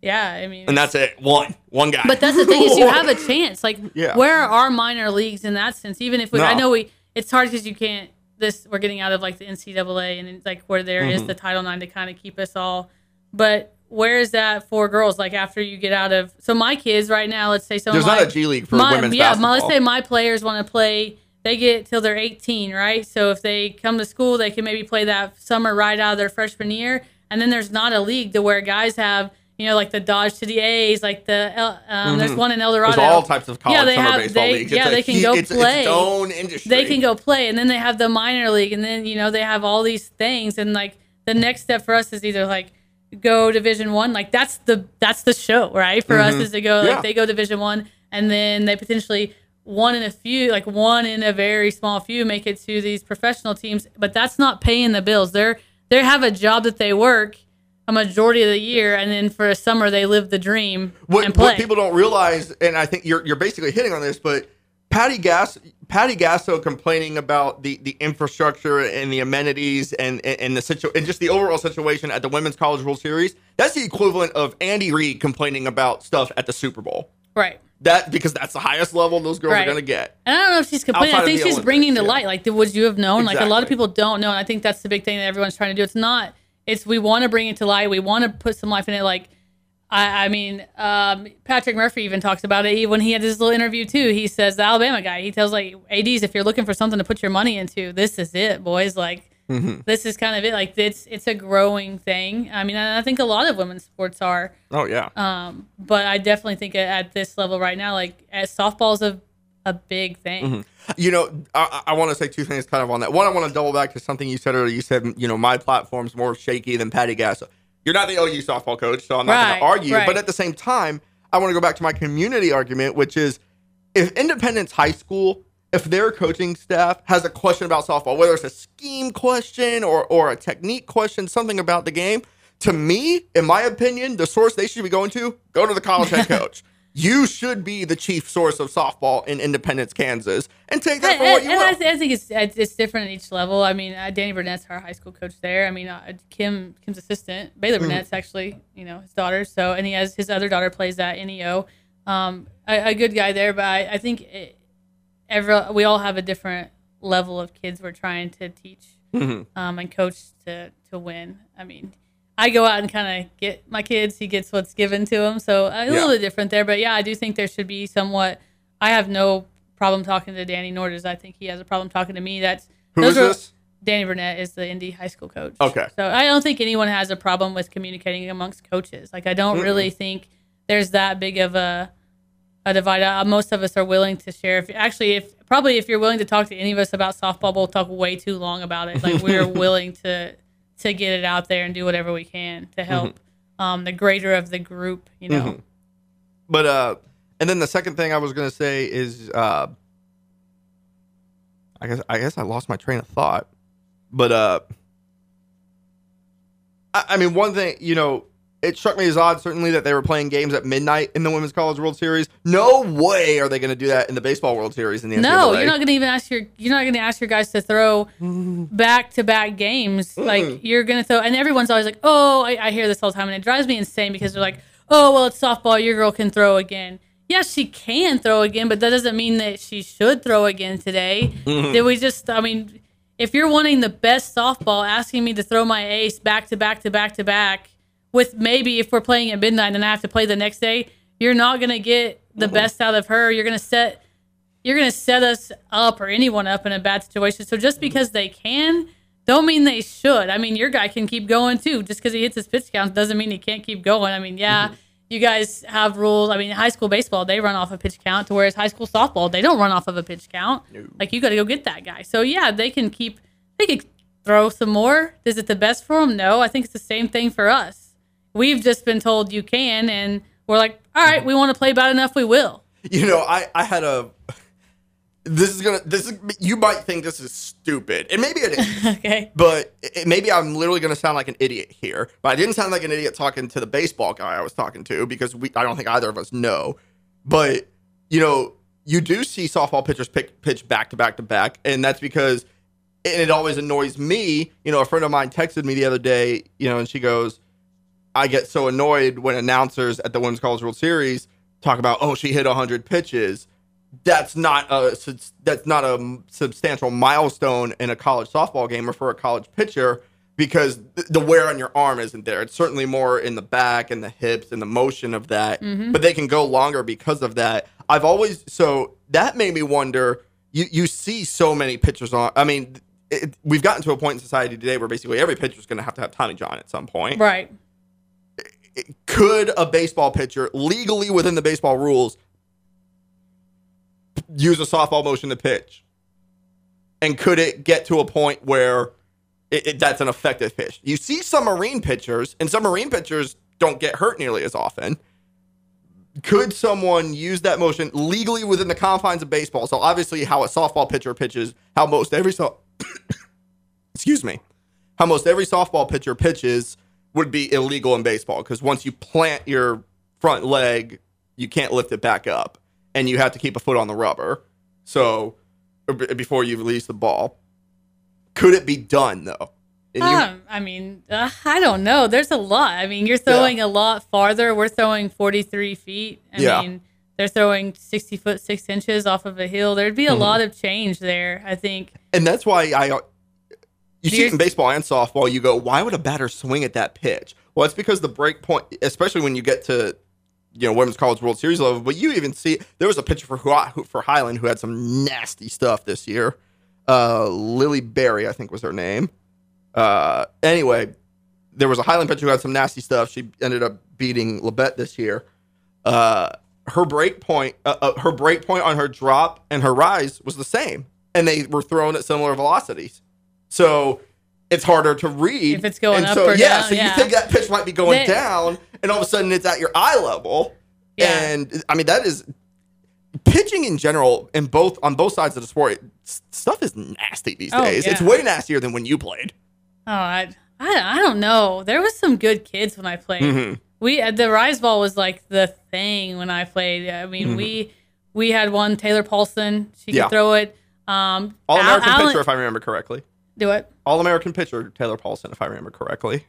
Yeah, I mean, and that's it. One, one guy. But that's the thing is you have a chance. Like, Yeah. where are minor leagues in that sense? Even if we, I know we, it's hard because you can't. This we're getting out of like the NCAA and like where there is Mm-hmm. the Title IX to kind of keep us all. But where is that for girls? Like after you get out of so my kids right now, let's say some There's my, not a G League for my, women's yeah, basketball. my, let's say my players want to play. They get till they're 18, right? So if they come to school, they can maybe play that summer right out of their freshman year, and then there's not a league to where guys have, you know, like the Dodge to the A's, like the um, there's one in El Dorado. Mm-hmm. There's all types of college Yeah, they summer have- baseball they- leagues. yeah, they can hu- go it's, play. It's its own industry. they can go play, and then they have the minor league, and then you know they have all these things, and like the next step for us is either like go Division One, like that's the that's the show, right? For us is to go Mm-hmm. Yeah. like they go Division One, and then they potentially one in a few, like one in a very small few, make it to these professional teams, but that's not paying the bills. They're they have a job that they work a majority of the year, and then for a summer they live the dream What, and play. what people don't realize, and I think you're you're basically hitting on this, but Patty Gas, Patty Gasso complaining about the, the infrastructure and the amenities and and, and the situ and just the overall situation at the Women's College World Series. That's the equivalent of Andy Reid complaining about stuff at the Super Bowl. right. That because that's the highest level those girls Right. are going to get. And I don't know if she's complaining. I think she's Olympics, bringing to yeah. light, like, would you have known? Like, a lot of people don't know. And I think that's the big thing that everyone's trying to do. It's not, it's we want to bring it to light. We want to put some life in it. Like, I, I mean, um, Patrick Murphy even talks about it he, when he had his little interview too. He says the Alabama guy. He tells like ads if you're looking for something to put your money into, this is it, boys. Like Mm-hmm. this is kind of it. Like it's it's a growing thing. I mean, I think a lot of women's sports are. Oh yeah. Um, but I definitely think at- at this level right now, like as softball is a a big thing. Mm-hmm. You know, I, I want to say two things kind of on that. One, I want to double back to something you said earlier. You said, you know, my platform's more shaky than Patty Gasso. You're not the OU softball coach, so I'm not going to argue. right. But at the same time, I want to go back to my community argument, which is if Independence High School, if their coaching staff has a question about softball, whether it's a scheme question or, or a technique question, something about the game, to me, in my opinion, the source they should be going to, go to the college head coach. You should be the chief source of softball in Independence, Kansas, and take that for what you and will. I, I think it's it's different at each level. I mean, uh, Danny Burnett's our high school coach there. I mean, uh, Kim Kim's assistant, Baylor Mm-hmm. Burnett's actually you know his daughter. So and he has his other daughter plays at NEO. Um, a, a good guy there, but I, I think it, every we all have a different level of kids we're trying to teach Mm-hmm. um, and coach to to win. I mean. I go out and kind of get my kids. He gets what's given to him, so a little bit different there. But yeah, I do think there should be somewhat. I have no problem talking to Danny, nor does I think he has a problem talking to me. That's Who is are- this? Danny Burnett is the Indy high school coach. Okay. So I don't think anyone has a problem with communicating amongst coaches. Like I don't really think there's that big of a a divide. Uh, most of us are willing to share. If actually, if probably if you're willing to talk to any of us about softball, we'll talk way too long about it. Like we're willing to to get it out there and do whatever we can to help um, the greater of the group. You know. But uh, and then the second thing I was gonna say is uh, I guess I guess I lost my train of thought. But uh, I, I mean, one thing you know, it struck me as odd certainly that they were playing games at midnight in the Women's College World Series. No way are they going to do that in the Baseball World Series in the No, NCAA. you're not going to even ask your you're not going to ask your guys to throw back to back games. Mm. Like you're going to throw, and everyone's always like, "Oh, I, I hear this all the time," and it drives me insane because they're like, "Oh, well, it's softball. Your girl can throw again." Yes, she can throw again, but that doesn't mean that she should throw again today. Mm. Did we just? I mean, if you're wanting the best softball, asking me to throw my ace back to back to back to back with maybe if we're playing at midnight and I have to play the next day, you're not going to get the mm-hmm. best out of her. You're going to set you're going to set us up or anyone up in a bad situation. So just mm-hmm. because they can, don't mean they should. I mean, your guy can keep going too. Just because he hits his pitch count doesn't mean he can't keep going. I mean, yeah, mm-hmm. you guys have rules. I mean, high school baseball they run off a pitch count, to whereas high school softball they don't run off of a pitch count. Like you got to go get that guy. So yeah, they can keep. They could throw some more. Is it the best for them? No, I think it's the same thing for us. We've just been told you can, and we're like, all right, we want to play bad enough, we will. You know, I I had a. This is gonna. This is. You might think this is stupid, and maybe it is. Okay. but it, maybe I'm literally to sound like an idiot here. But I didn't sound like an idiot talking to the baseball guy I was talking to because we I don't think either of us know. But you know, you do see softball pitchers pick, pitch back to back to back, and that's because and it always annoys me. You know, a friend of mine texted me the other day. You know, and she goes, "I get so annoyed when announcers at the Women's College World Series talk about, oh, she hit 100 pitches." that's not a that's not a substantial milestone in a college softball game or for a college pitcher because the wear on your arm isn't there. It's certainly more in the back and the hips and the motion of that, mm-hmm. but they can go longer because of that. I've always so that made me wonder. You you see so many pitchers on. I mean, it, we've gotten to a point in society today where basically every pitcher is going to have to have Tommy John at some point Right. Could a baseball pitcher legally within the baseball rules use a softball motion to pitch? And could it get to a point where it, it- that's an effective pitch? You see some marine pitchers, and some marine pitchers don't get hurt nearly as often. Could someone use that motion legally within the confines of baseball? So obviously, how a softball pitcher pitches, how most every so, excuse me, how most every softball pitcher pitches would be illegal in baseball because once you plant your front leg, you can't lift it back up, and you have to keep a foot on the rubber. So b- before you release the ball, could it be done though? You- Um, I mean, uh, I don't know. There's a lot. I mean, you're throwing a lot farther. We're throwing 43 feet. I Yeah. mean, they're throwing 60 foot six inches off of a hill. There'd be a Mm-hmm. lot of change there. I think. and that's why I, You see it in baseball and softball. You go, why would a batter swing at that pitch? Well, it's because the break point, especially when you get to, you know, women's college World Series level. But you even see there was a pitcher for for Highland who had some nasty stuff this year. Uh, Lily Berry, I think was her name. Uh, anyway, there was a Highland pitcher who had some nasty stuff. She ended up beating Labette this year. Uh, her break point, uh, uh, her break point on her drop and her rise was the same, and they were thrown at similar velocities. So it's harder to read if it's going and up so, or yeah, down. So yeah. you think that pitch might be going They- down, and all of a sudden it's at your eye level. Yeah. And I mean that is pitching in general, in both on both sides of the sport. Stuff is nasty these Oh, days. It's way nastier than when you played. Oh, I, I, I don't know. There was some good kids when I played. Mhm. We uh, the rise ball was like the thing when I played. I mean, we we had one Taylor Paulson. She could Mm-hmm. Yeah. throw it. Um, All American Al- pitcher, if I remember correctly. Do it. All American pitcher Taylor Paulson, if I remember correctly.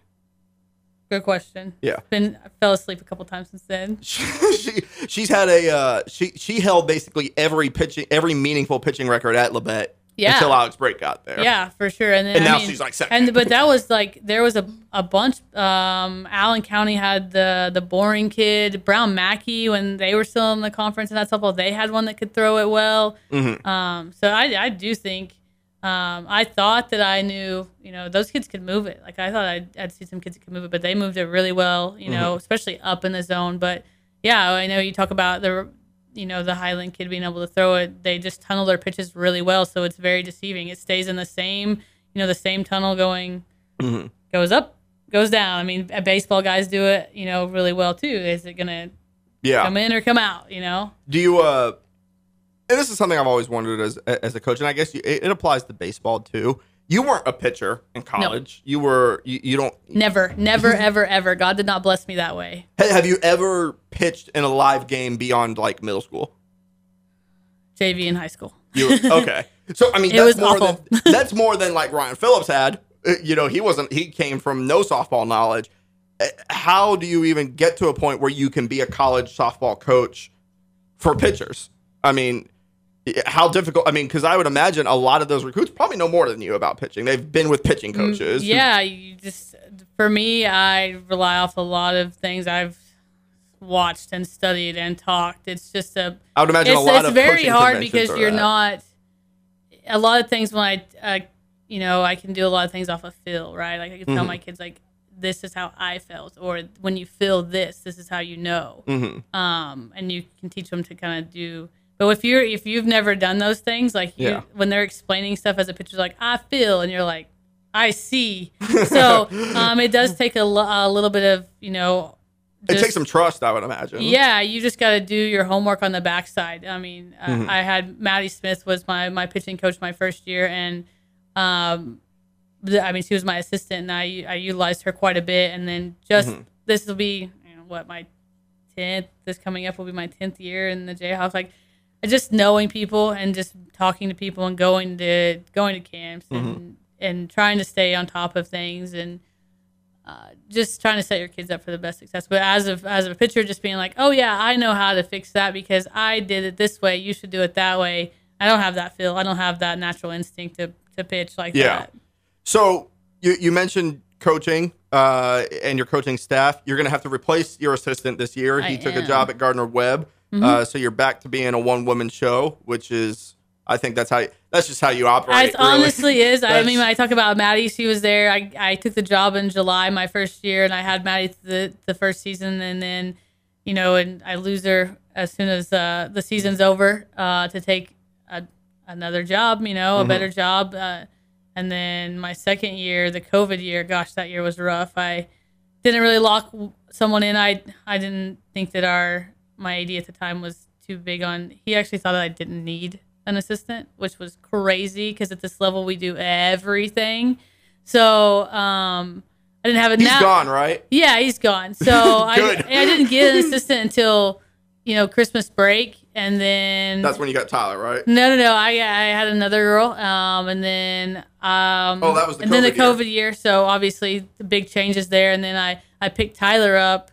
Good question. Yeah. Been I fell asleep a couple times since then. she she's had a uh, she she held basically every pitching every meaningful pitching record at Labette Yeah. until Alex Brake got there. Yeah, for sure. And then And now mean, she's like second. And but that was like there was a, a bunch. Um, Allen County had the the boring kid Brown Mackey when they were still in the conference and that softball. They had one that could throw it well. Mhm. Um, so I I do think. Um, I thought that I knew, you know, those kids could move it. Like I thought I'd, I'd see some kids that could move it, but they moved it really well, you know, especially up in the zone. But yeah, I know you talk about the, you know, the Highland kid being able to throw it. They just tunnel their pitches really well, so it's very deceiving. It stays in the same, you know, the same tunnel going, Mhm. goes up, goes down. I mean, uh, baseball guys do it, you know, really well too. Is it gonna Yeah. come in or come out? You know? Do you uh and this is something I've always wondered as as a coach and I guess you, it, it applies to baseball too. You weren't a pitcher in college. You were you, you don't Never, never, ever, ever. God did not bless me that way. ha- have you ever pitched in a live game beyond like middle school? JV in high school. You okay. So I mean It that's was more awful. than that's more than like Ryan Phillips had. Uh, You know, he wasn't he came from no softball knowledge. Uh, How do you even get to a point where you can be a college softball coach for pitchers? I mean, how difficult? I mean, because I would imagine a lot of those recruits probably know more than you about pitching. They've been with pitching coaches. Mm, Yeah, you just for me, I rely off a lot of things I've watched and studied and talked. It's just a I would imagine it's, a lot of. it's of very hard because you're that. not a lot of things when I, uh, you know, I can do a lot of things off of feel, right? Like I can tell Mhm. my kids like this is how I felt, or when you feel this, this is how you know. Mhm. Um, and you can teach them to kind of do. But if you're if you've never done those things, like you, Yeah. when they're explaining stuff as a pitcher, like I feel, and you're like I see. So um, it does take a, a little bit of you know. It takes some trust, I would imagine. yeah, you just got to do your homework on the backside. I mean, uh, Mhm. I had Maddie Smith was my my pitching coach my first year, and um, the- I mean, she was my assistant, and I I utilized her quite a bit. And then just Mhm. this will be you know, what my tenth. This coming up will be my tenth year in the Jayhawks. Like, just knowing people and just talking to people and going to going to camps and and trying to stay on top of things and uh, just trying to set your kids up for the best success. But as of as a pitcher, just being like, oh yeah, I know how to fix that because I did it this way. You should do it that way. I don't have that feel. I don't have that natural instinct to, to pitch like Yeah. that. So you you mentioned coaching uh, and your coaching staff. You're going to have to replace your assistant this year. He I took a. Mm-hmm. job at Gardner Webb, uh, so you're back to being a one woman show, which is I think that's how you, that's just how you operate. It really. honestly is. I mean, when I talk about Maddie, she was there. I, I took the job in July my first year, and I had Maddie the the first season, and then you know, and I lose her as soon as uh, the season's over uh, to take a, another job, you know, a Mm-hmm. better job. Uh, and then my second year, the COVID year, gosh, that year was rough. I didn't really lock someone in. I I didn't think that our my AD at the time was too big on. He actually thought that I didn't need an assistant, which was crazy because at this level we do everything. So um, I didn't have a He's now- gone, right? yeah, he's gone. So I. I didn't get an assistant until you know Christmas break, and then That's when you got Tyler, right? no, no, no. I I had another girl, um, and then um, Oh, that was the and then the COVID COVID year. So obviously the big changes there, and then I I picked Tyler up.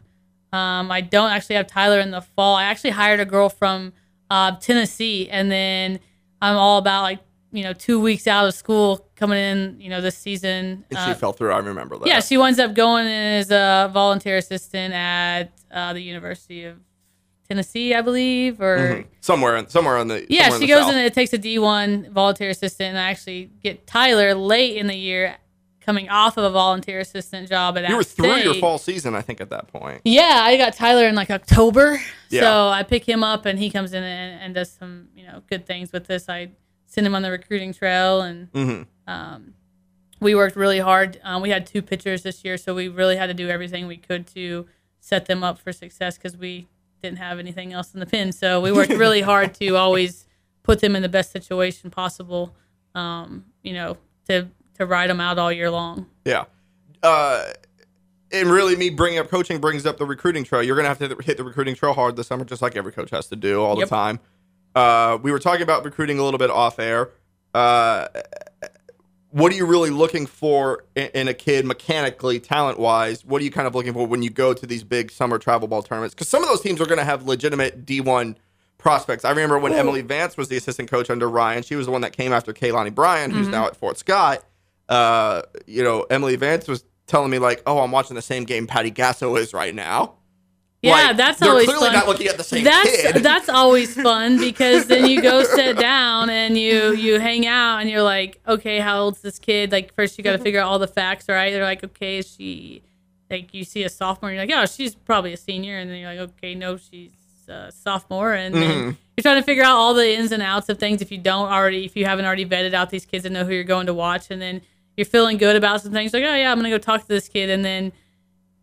Um, I don't actually have Tyler in the fall. I actually hired a girl from uh, Tennessee, and then I'm all about like you know two weeks out of school coming in you know this season. And Uh, she fell through. I remember that. yeah, she winds up going in as a volunteer assistant at uh, the University of Tennessee, I believe, or Mhm. somewhere, in, somewhere on the. yeah, she goes South. and it takes a D one volunteer assistant, and I actually get Tyler late in the year coming off of a volunteer assistant job at You were through your fall season, I think, at that point. Yeah, I got Tyler in like October. Yeah. So I pick him up and he comes in and, and does some, you know, good things with this. I send him on the recruiting trail and hmm um, we worked really hard. Um, we had two pitchers this year, so we really had to do everything we could to set them up for success because we didn't have anything else in the pen. So we worked really hard to always put them in the best situation possible, um, you know, to, to ride them out all year long. Yeah. Uh, and really, me bringing up coaching brings up the recruiting trail. You're going to have to hit the recruiting trail hard this summer, just like every coach has to do all Yep. the time. Uh, we were talking about recruiting a little bit off air. Uh, what are you really looking for in, in a kid mechanically, talent wise? What are you kind of looking for when you go to these big summer travel ball tournaments? Because some of those teams are going to have legitimate D1 prospects. I remember when Emily Vance was the assistant coach under Ryan, she was the one that came after Kaylani Bryan, who's now at Fort Scott. Uh, you know, Emily Vance was telling me, like, oh, I'm watching the same game Patty Gasso is right now. Yeah, Like, that's always clearly fun. not looking at the same that's kid. that's always fun because then you go sit down and you you hang out and you're like, okay, how old's this kid? Like first you got to Mm-hmm. figure out all the facts, right? They're like, okay, is she like you see a sophomore, you're like, oh, she's probably a senior, and then you're like, okay, no, she's a sophomore, and Mhm. you're trying to figure out all the ins and outs of things if you don't already if you haven't already vetted out these kids and know who you're going to watch, and then you're feeling good about some things like, oh yeah, I'm gonna go talk to this kid, and then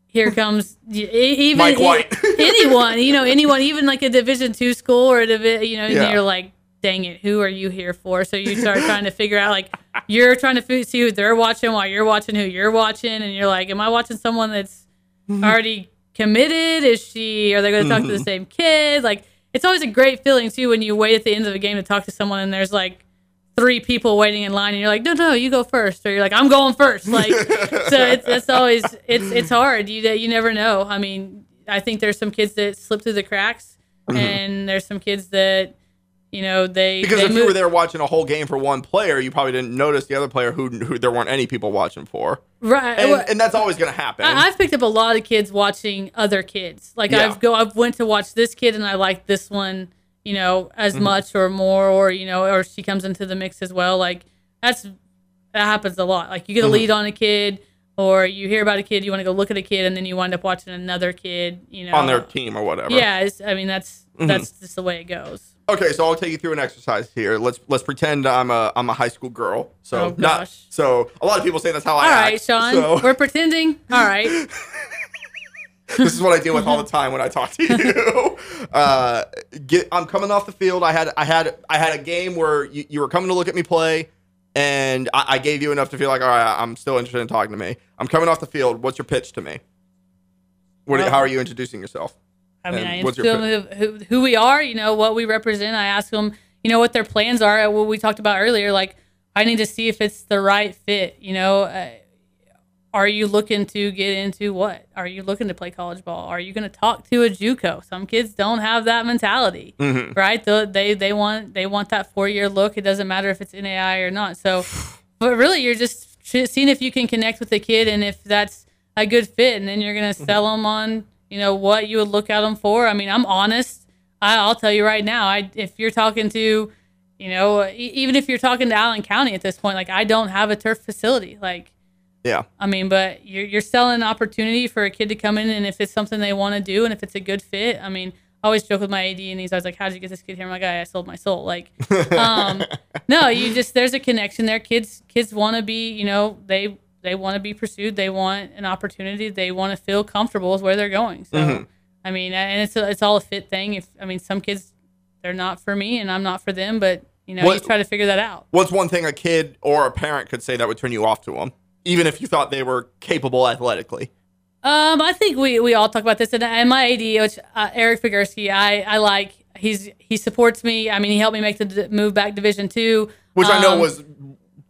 here comes even Mike White. anyone, you know, anyone, even like a Division two school or a divi- you know, and Yeah. you're like, dang it, who are you here for? So you start trying to figure out like you're trying to see who they're watching while you're watching who you're watching, and you're like, am I watching someone that's mm-hmm. already committed? Is she? Are they going to talk to the mm-hmm. same kid? Like, it's always a great feeling too when you wait at the end of the game to talk to someone, and there's like three people waiting in line and you're like no no you go first or you're like i'm going first like so it's, it's always it's it's hard you you never know i mean i think there's some kids that slip through the cracks mm-hmm. and there's some kids that you know they because they if you were there watching a whole game for one player, you probably didn't notice the other player who, who there weren't any people watching for. right And, well, and that's always going to happen. I, I've picked up a lot of kids watching other kids. Like Yeah. I've go, I've went to watch this kid and I like this one, you know, as Mm-hmm. much or more, or you know, or she comes into the mix as well. Like that's that happens a lot. Like you get a Mm-hmm. lead on a kid, or you hear about a kid, you want to go look at a kid, and then you wind up watching another kid, you know, on their team or whatever. Yeah, it's, I mean that's Mm-hmm. that's just the way it goes. Okay, so I'll take you through an exercise here. Let's let's pretend I'm a I'm a high school girl. So Oh, not so a lot of people say that's how I All act. right, Sean, So we're pretending. All right, this is what I deal with all the time when I talk to you. Uh, get I'm coming off the field. I had I had I had a game where you, you were coming to look at me play, and I, I gave you enough to feel like all right, I'm still interested in talking to me. I'm coming off the field. What's your pitch to me? What, Well- how are you introducing yourself? I mean, And I what's your instill them who, who we are, you know, what we represent. I ask them, you know, what their plans are. What we talked about earlier, like I need to see if it's the right fit. You know, uh, are you looking to get into what? Are you looking to play college ball? Are you going to talk to a JUCO? Some kids don't have that mentality, mm-hmm. right? They, they they want they want that four year look. It doesn't matter if it's NAI or not. So, but really, you're just seeing if you can connect with the kid and if that's a good fit, and then you're going to mm-hmm. sell them on you know what you would look at them for. I mean, I'm honest. I, I'll tell you right now. I if you're talking to, you know, even if you're talking to Allen County at this point, like I don't have a turf facility. Like, Yeah. I mean, but you're you're selling an opportunity for a kid to come in, and if it's something they want to do, and if it's a good fit, I mean. I always joke with my AD and he's always like, How'd you get this kid here? I'm like, I, sold my soul. Like, um, no, you just, there's a connection there. Kids, kids want to be, you know, they, they want to be pursued. They want an opportunity. They want to feel comfortable with where they're going. So, Mhm. I mean, and it's, a, it's all a fit thing. If, I mean, some kids, they're not for me and I'm not for them, but you know, you try to figure that out. What's one thing a kid or a parent could say that would turn you off to them, even if you thought they were capable athletically? Um, I think we, we all talk about this, and, and my AD, which uh, Eric Figursky, I, I like. He's he supports me. I mean, he helped me make the d- move back Division Two, Which I know Um, was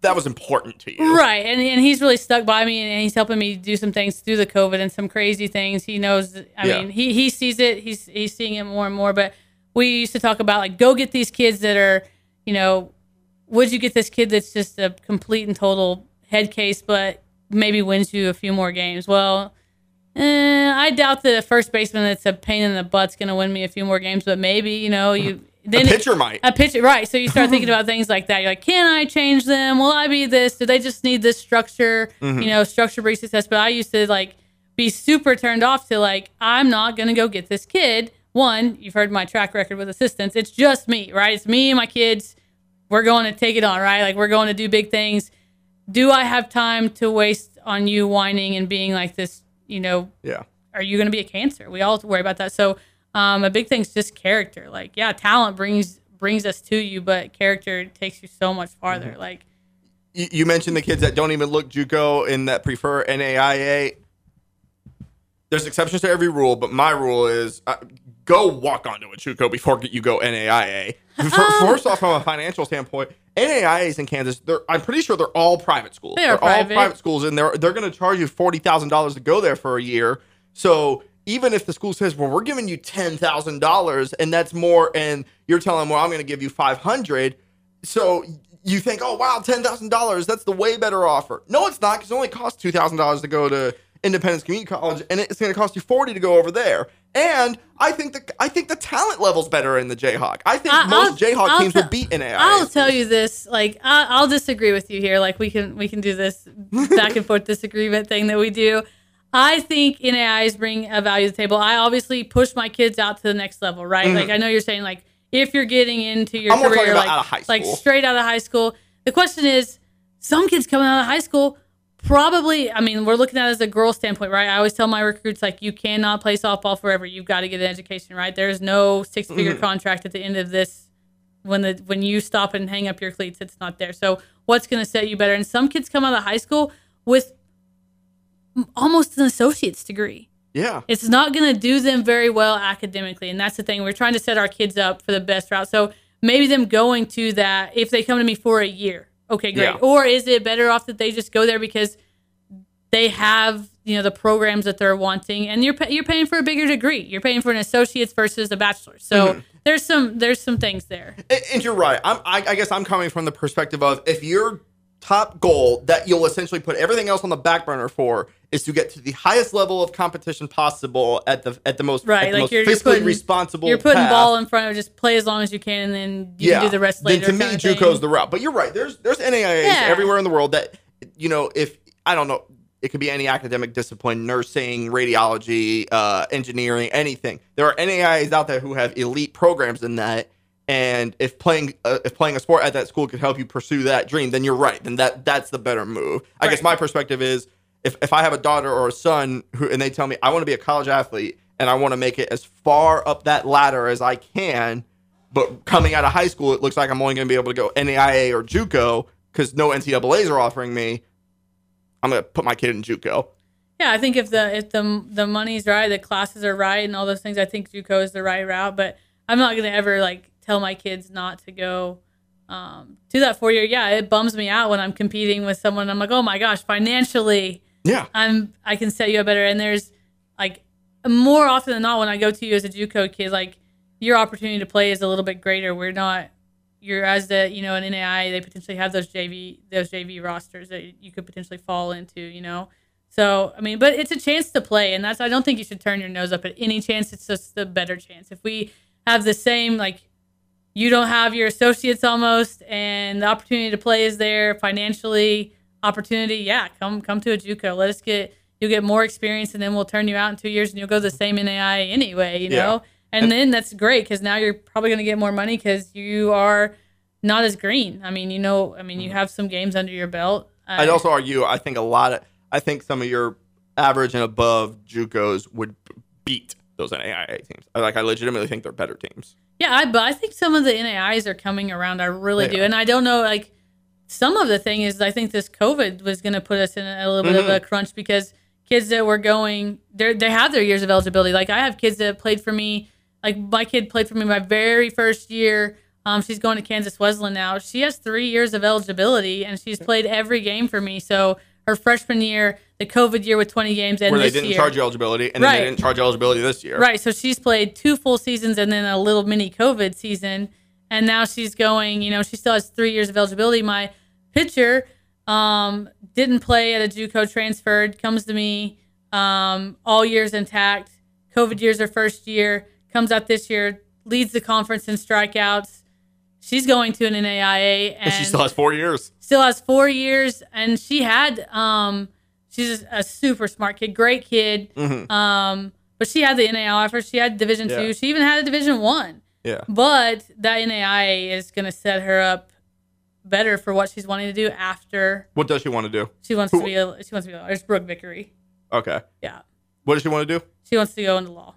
that was important to you. right? And and he's really stuck by me, and he's helping me do some things through the COVID and some crazy things. He knows. I Yeah. mean, he he sees it. He's he's seeing it more and more. But we used to talk about like go get these kids that are, you know, would you get this kid that's just a complete and total head case, but maybe wins you a few more games? Well, eh, I doubt that a first baseman that's a pain in the butt's going to win me a few more games, but maybe you know you. Then a pitcher might. A pitcher, right? So you start thinking about things like that. You're like, can I change them? Will I be this? Do they just need this structure? Mm-hmm. You know, structure breeds success. But I used to like be super turned off to like, I'm not gonna go get this kid. One, you've heard my track record with assistants. It's just me, right? It's me and my kids. We're going to take it on, right? Like we're going to do big things. Do I have time to waste on you whining and being like this? You know, Yeah. are you going to be a cancer? We all worry about that. So um, a big thing's just character. Like, yeah, talent brings brings us to you, but character takes you so much farther. Mm-hmm. Like, You, you mentioned the kids that don't even look JUCO and that prefer NAIA. There's exceptions to every rule, but my rule is uh, go walk onto a JUCO before you go NAIA. First off, from a financial standpoint, NAIAs in Kansas, they're, I'm pretty sure they're all private schools. They are all private. private schools, and they're they're going to charge you forty thousand dollars to go there for a year. So even if the school says, "Well, we're giving you ten thousand dollars," and that's more, and you're telling them, "Well, I'm going to give you five hundred, so you think, "Oh, wow, ten thousand dollars, that's the way better offer." No, it's not, because it only costs two thousand dollars to go to Independence Community College, and it's going to cost you forty to go over there. And I think the I think the talent level's better in the Jayhawk. I think I- most I'll- Jayhawk I'll teams tell- would beat NAIA. I'll tell you this. Like, I, I'll disagree with you here. Like, we can we can do this back and forth disagreement thing that we do. I think NAIs bring a value to the table. I obviously push my kids out to the next level, right? Like, I know you're saying like if you're getting into your Mm-hmm. I'm career, like out of high like straight out of high school. The question is, some kids coming out of high school probably i mean we're looking at it as a girl standpoint right? I always tell my recruits like you cannot play softball forever. You've got to get an education right? There's no six figure Mm-hmm. contract at the end of this. When the when you stop and hang up your cleats it's not there. So what's going to set you better? And some kids come out of high school with almost an associate's degree. Yeah. it's not going to do them very well academically and that's the thing. We're trying to set our kids up for the best route. So maybe them going to that if they come to me for a year okay great Yeah. or is it better off that they just go there because they have you know the programs that they're wanting and you're you're paying for a bigger degree you're paying for an associate's versus a bachelor's so Mm-hmm. there's some there's some things there And, and you're right. I'm, I, I guess I'm coming from the perspective of if your top goal that you'll essentially put everything else on the back burner for is to get to the highest level of competition possible at the at the most, Right, the like most you're- fiscally putting- responsible. you're putting path. ball in front of just play as long as you can and then you can do the rest later Then to me. JUCO's the route. But you're right. There's there's NAIAs Yeah. everywhere in the world that you know if I don't know. It could be any academic discipline, nursing, radiology, uh, engineering, anything. There are NAIAs out there who have elite programs in that. And if playing uh, if playing a sport at that school could help you pursue that dream, then you're right. Then that that's the better move. I guess my perspective is if, if I have a daughter or a son who and they tell me I want to be a college athlete and I want to make it as far up that ladder as I can, but coming out of high school, it looks like I'm only going to be able to go NAIA or JUCO because no NCAA's are offering me. I'm going to put my kid in JUCO. Yeah, I think if the if the the money's right, the classes are right, and all those things, I think JUCO is the right route. But I'm not gonna ever like tell my kids not to go um, to that four year. Yeah, it bums me out when I'm competing with someone. I'm like, oh my gosh, financially, Yeah. I'm I can set you up better. And there's like more often than not when I go to you as a JUCO kid, like your opportunity to play is a little bit greater. We're not you're as the you know an NAI they potentially have those JV those JV rosters that you could potentially fall into. You know. So I mean, but it's a chance to play, and that's I don't think you should turn your nose up at any chance. It's just the better chance. If we have the same like, you don't have your associates almost, and the opportunity to play is there financially. Opportunity, yeah, come come to a JUCO. Let us get you'll get more experience, and then we'll turn you out in two years, and you'll go the same NAI anyway. You Yeah. know, and, then that's great because now you're probably going to get more money because you are not as green. I mean, you know, I mean, you have some games under your belt. Uh, I'd also argue, I think a lot of, I think some of your average and above JUCOs would beat those NAIA teams. Like, I legitimately think they're better teams. Yeah, I, but I think some of the NAIs are coming around. I really They do, are. and I don't know. Like some of the thing is, I think this COVID was going to put us in a, little bit Mm-hmm. of a crunch because kids that were going, they they have their years of eligibility. Like I have kids that played for me. Like my kid played for me my very first year. Um, she's going to Kansas Wesleyan now. She has three years of eligibility, and she's played every game for me. So her freshman year, the COVID year with 20 games, and Where they didn't year, charge you eligibility, and then Right. they didn't charge eligibility this year. Right. So she's played two full seasons and then a little mini COVID season. and now she's going. You know, she still has three years of eligibility. My pitcher um, didn't play at a JUCO, transferred, comes to me um, all years intact. COVID years her first year, comes out this year, leads the conference in strikeouts. She's going to an NAIA, and, And she still has four years. still has four years, and she had um, she's a super smart kid, great kid. Um, but she had the NAI offer. She had Division Yeah. two. She even had a Division one. Yeah. But that NAI is going to set her up better for what she's wanting to do after What does she want to do? she wants Who- to be a she wants to be a there's Brooke Vickery. Okay. Yeah. What does she want to do? She wants to go into law.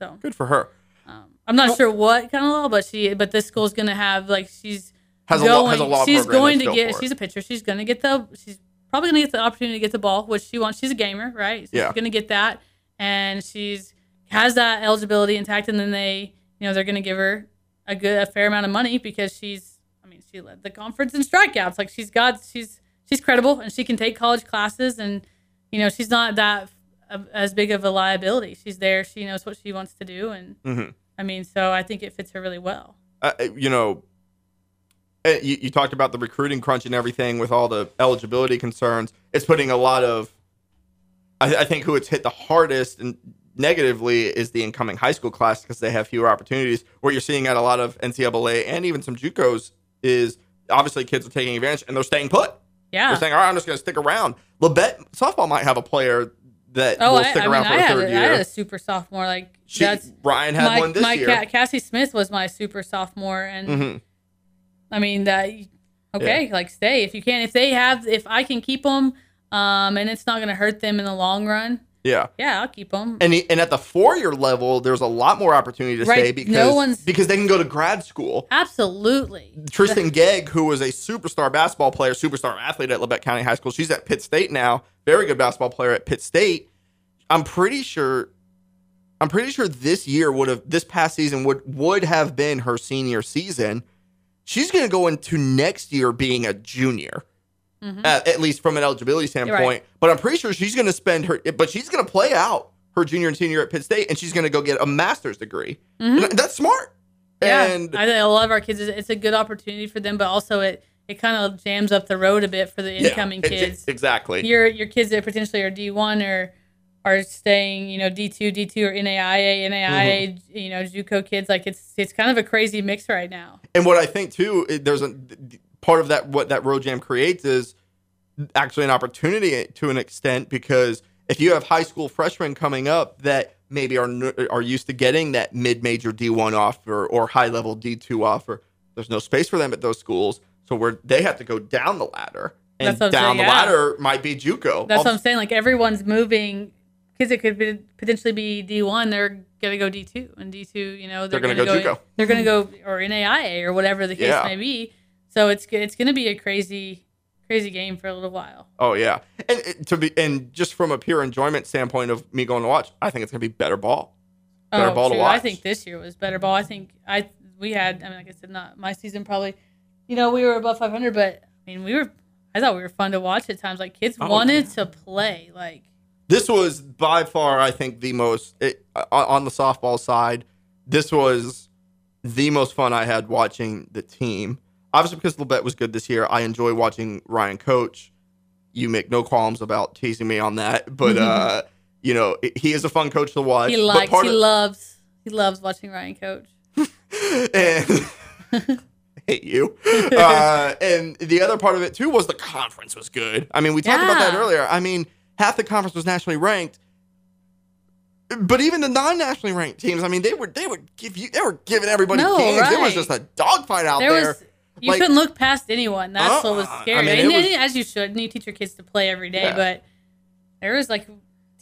So Good for her. um, I'm not sure what kind of law, but she but this school's gonna have like she's Has a going, law has a law she's going to get she's a pitcher. She's gonna get the she's probably gonna get the opportunity to get the ball, which she wants. She's a gamer, right? So Yeah. she's gonna get that. And she's has that eligibility intact and then they you know, they're gonna give her a good a fair amount of money because she's I mean, she led the conference in strikeouts. Like she's got she's she's credible and she can take college classes and you know, she's not that uh, as big of a liability. She's there, she knows what she wants to do and Mhm. I mean, so I think it fits her really well. uh, you know, you, you talked about the recruiting crunch and everything with all the eligibility concerns. It's putting a lot of, I, I think, who it's hit the hardest and negatively is the incoming high school class because they have fewer opportunities. What you're seeing at a lot of NCAA and even some JUCOs is obviously kids are taking advantage and they're staying put. Yeah. They're saying, "All right, I'm just going to stick around." Labette softball might have a player that Oh, will I, stick I around mean, for I a third a, I year. had a super sophomore. Like She- had my, one this my year. Ca- Cassie Smith was my super sophomore, and Mhm. I mean that. Okay, like stay if you can. If they have, if I can keep them, um, and it's not going to hurt them in the long run. Yeah. Yeah, I'll keep them. And, and at the four year level, there's a lot more opportunity to Right, stay because no one's- because they can go to grad school. Absolutely. Tristan Gegg, who was a superstar basketball player, superstar athlete at Labette County High School, she's at Pitt State now. Very good basketball player at Pitt State. I'm pretty sure. I'm pretty sure this year would have this past season would would have been her senior season. She's going to go into next year being a junior, at, at least from an eligibility standpoint. Mm-hmm. right. But I'm pretty sure she's going to spend her, but she's going to play out her junior and senior at Pitt State, and she's going to go get a master's degree. And that's smart. Mm-hmm. Yeah, And I think a lot of our kids, it's a good opportunity for them, but also it it kind of jams up the road a bit for the yeah, incoming it- it- kids. exactly. your your kids that potentially are D one or are staying, you know, D two, D two or NAIA, NAIA, Mm-hmm. you know, JUCO kids. Like it's it's kind of a crazy mix right now. And what I think too, there's a part of that what that road jam creates is actually an opportunity to an extent because if you have high school freshmen coming up that maybe are are used to getting that mid major D1 offer or high level D2 offer, there's no space for them at those schools, so where they have to go down the ladder. And That's what I'm down saying, the yeah. ladder might be JUCO. That's All- what I'm saying. Like everyone's moving. Kids it could be, potentially be D one, they're gonna go D two, and D two, you know, they're, They're gonna go JUCO. They're gonna go or NAIA or whatever the case Yeah. may be. So it's it's gonna be a crazy, crazy game for a little while. Oh yeah, and it- to be and just from a pure enjoyment standpoint of me going to watch, I think it's gonna be better ball. Better oh, ball to shoot, Oh, I think this year was better ball. I think I we had. I mean, like I said, not my season probably. You know, we were above 500, but I mean, we were. I thought we were fun to watch at times. Like kids Oh, wanted yeah. to play. Like this was by far, I think, the most it, on- on the softball side. This was the most fun I had watching the team. Obviously, because Labette was good this year, I enjoy watching Ryan coach. You make no qualms about teasing me on that, but uh, you know it- he is a fun coach to watch. he likes. He of- loves. He loves watching Ryan coach. and hate you. Uh, and the other part of it too was the conference was good. I mean, we talked about that earlier. I mean, half the conference was nationally ranked, but even the non-nationally ranked teams, I mean, they were they would give you they were giving everybody No, games. It was just a dogfight out There there. was. You like- couldn't look past anyone. That's what was Uh-uh. I scary. mean, and, was- as you should, and you teach your kids to play every day. Yeah. But there was like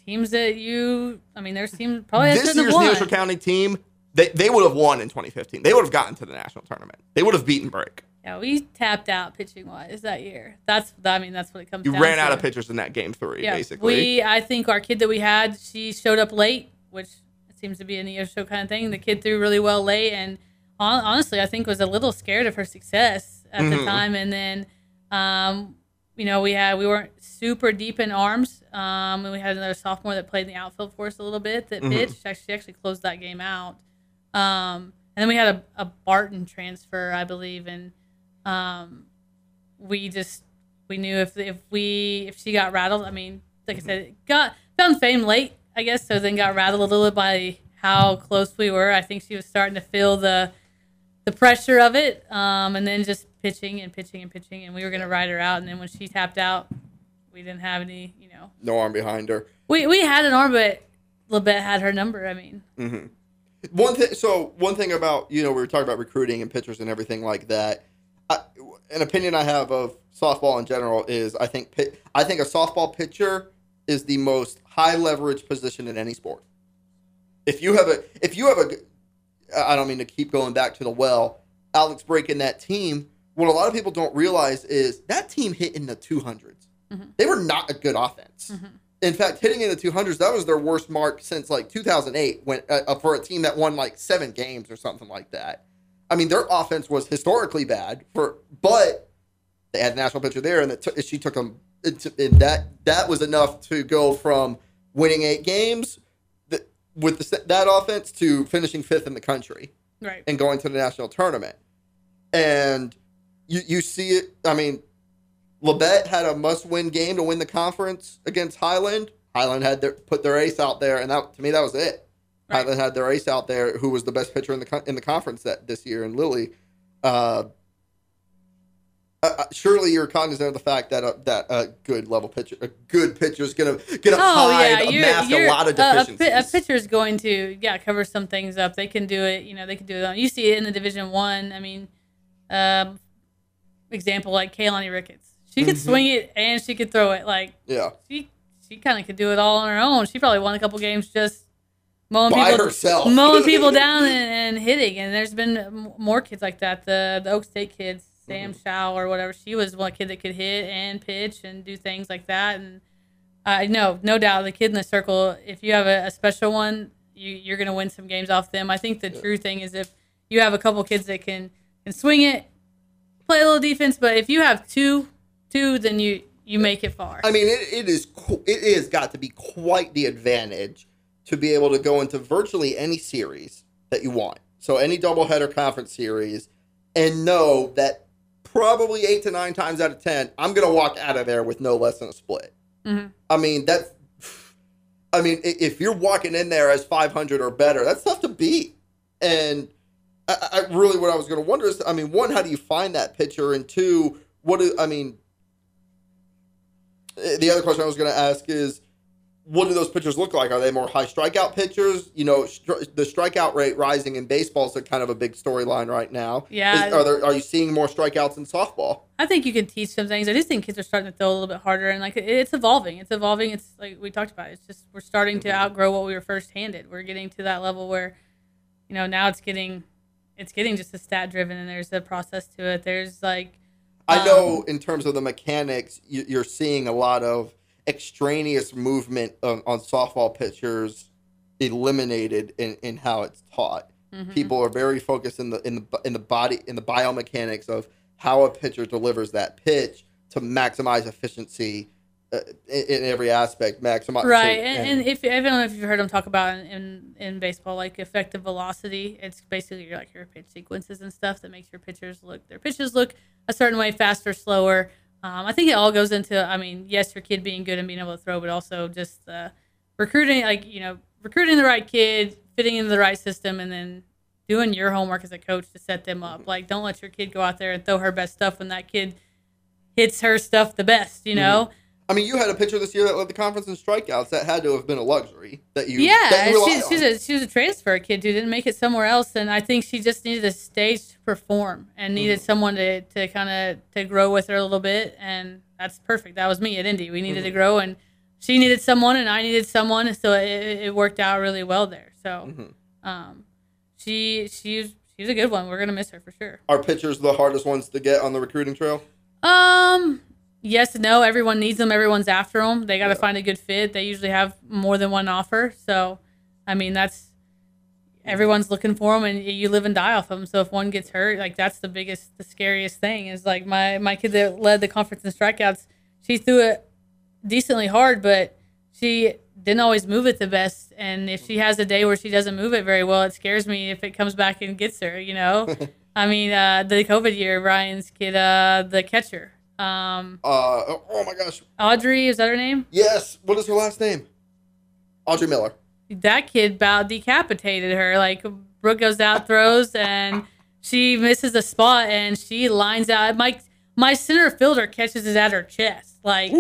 teams that you. I mean, there's teams probably this year's. Neosho County team, they, they would have won in 2015. They would have gotten to the national tournament. They would have beaten Brake. Yeah, we tapped out pitching wise that year. That's I mean that's what it comes. You ran to. out of pitchers in that game three, Yeah, basically. we I think our kid that we had she showed up late, which seems to be a Neosho kind of thing. The kid threw really well late, and honestly, I think was a little scared of her success at the Mhm. time. And then, um, you know, we had we weren't super deep in arms. Um, and we had another sophomore that played in the outfield for us a little bit that Mhm. pitched. Actually, actually closed that game out. Um, and then we had a, a Barton transfer, I believe, and um, we just we knew if if we if she got rattled, I mean, like I said, it got found fame late, I guess, so then got rattled a little bit by how close we were. I think she was starting to feel the the pressure of it, um, and then just pitching and pitching and pitching, and we were gonna ride her out. And then when she tapped out, we didn't have any, you know, No arm behind her. we we had an arm, but Labette had her number. I mean, One thing. So one thing about you know we were talking about recruiting and pitchers and everything like that. I, an opinion I have of softball in general is I think I think a softball pitcher is the most high leverage position in any sport. If you have a if you have a I don't mean to keep going back to the well, Alex breaking that team. What a lot of people don't realize is that team hit in the 200s. They were not a good offense. In fact, hitting in the 200s, that was their worst mark since like 2008 when uh, uh, for a team that won like seven games or something like that. I mean, their offense was historically bad for, but they had a national pitcher there, and that took she took them. Into, and that that was enough to go from winning eight games th- with the, that offense to finishing fifth in the country right? and going to the national tournament. And you you see it. I mean, Labette had a must-win game to win the conference against Highland. Highland had their, put their ace out there, and that to me that was it. Right. Highland had their ace out there, who was the best pitcher in the in the conference that this year, and Lily. Uh, uh, uh, surely you're cognizant of the fact that a, that a good level pitcher, a good pitcher is gonna gonna Oh hide yeah, a mask a lot of a- a, deficiencies. pi- a pitcher is going to yeah cover some things up. They can do it. You know, they can do it. On, you see it in the Division One. I. mean, um, example like Keilani Ricketts. She could Mhm. swing it and she could throw it. Like yeah, she she kind of could do it all on her own. She probably won a couple games just mowing by people herself, mowing people down and, and hitting. And there's been more kids like that. The the Oak State kids, Sam Mm-hmm. Shaw or whatever. She was one kid that could hit and pitch and do things like that. And I know, no doubt, the kid in the circle. If you have a, a special one, you you're gonna win some games off them. I think the true thing is if you have a couple kids that can can swing it, play a little defense. But if you have two two, then you you make it far. I mean, it, it is it is got to be quite the advantage to be able to go into virtually any series that you want. So any doubleheader conference series, and know that probably eight to nine times out of ten, I'm gonna walk out of there with no less than a split. Mhm. I mean that's. I mean, if you're walking in there as 500 or better, that's tough to beat. And I, I really, what I was going to wonder is, I mean, one, how do you find that pitcher? And two, what do I mean? eh, The other question I was going to ask is, what do those pitchers look like? Are they more high strikeout pitchers? You know, stri- the strikeout rate rising in baseball is a kind of a big storyline right now. Yeah. Is- are there? Are you seeing more strikeouts in softball? I think you can teach some things. I just think kids are starting to throw a little bit harder, and like it's evolving. It's evolving. It's like we talked about. It's just we're starting to outgrow what we were first handed. We're getting to that level where, you know, now it's getting, it's getting just a stat driven, and there's a process to it. There's like, I Um, know in terms of the mechanics, you- you're seeing a lot of extraneous movement on, on softball pitchers eliminated in, in how it's taught. mhm. People are very focused in the in the in the body in the biomechanics of how a pitcher delivers that pitch to maximize efficiency uh, in, in every aspect. Maximize right. so- And, and if I don't know if you've heard them talk about in, in in baseball, like effective velocity. It's basically your like your pitch sequences and stuff that makes your pitchers look their pitches look a certain way, faster, slower. Um, I think it all goes into. I mean, yes, your kid being good and being able to throw, but also just uh, recruiting, like you know, recruiting the right kid, fitting into the right system, and then doing your homework as a coach to set them up. Like, don't let your kid go out there and throw her best stuff when that kid hits her stuff the best. You know. I mean, you had a pitcher this year that led the conference in strikeouts. That had to have been a luxury that you Yeah, that you rely she's, on. she's a she was a transfer kid who didn't make it somewhere else, and I think she just needed a stage to perform and needed Mm-hmm. someone to, to kind of to grow with her a little bit, and that's perfect. That was me at Indy. We needed Mm-hmm. to grow, and she needed someone, and I needed someone, so it, it worked out really well there. So, Mhm. um, she she's she's a good one. We're gonna miss her for sure. Are pitchers the hardest ones to get on the recruiting trail? Um, yes no. Everyone needs them. Everyone's after them. They got to Yeah. find a good fit. They usually have more than one offer. So, I mean, that's everyone's looking for them, and you live and die off them. So if one gets hurt, like that's the biggest, the scariest thing is like my my kid that led the conference in strikeouts. She threw it decently hard, but she didn't always move it the best. And if she has a day where she doesn't move it very well, it scares me if it comes back and gets her. You know, I mean, uh, the COVID year, Ryan's kid, uh, the catcher, um, Uh, oh my gosh. Audrey, is that her name? Yes. What is her last name? Audrey Miller. That kid about decapitated her. Like Brooke goes out, throws, and she misses a spot, and she lines out. My my center fielder catches it at her chest. Like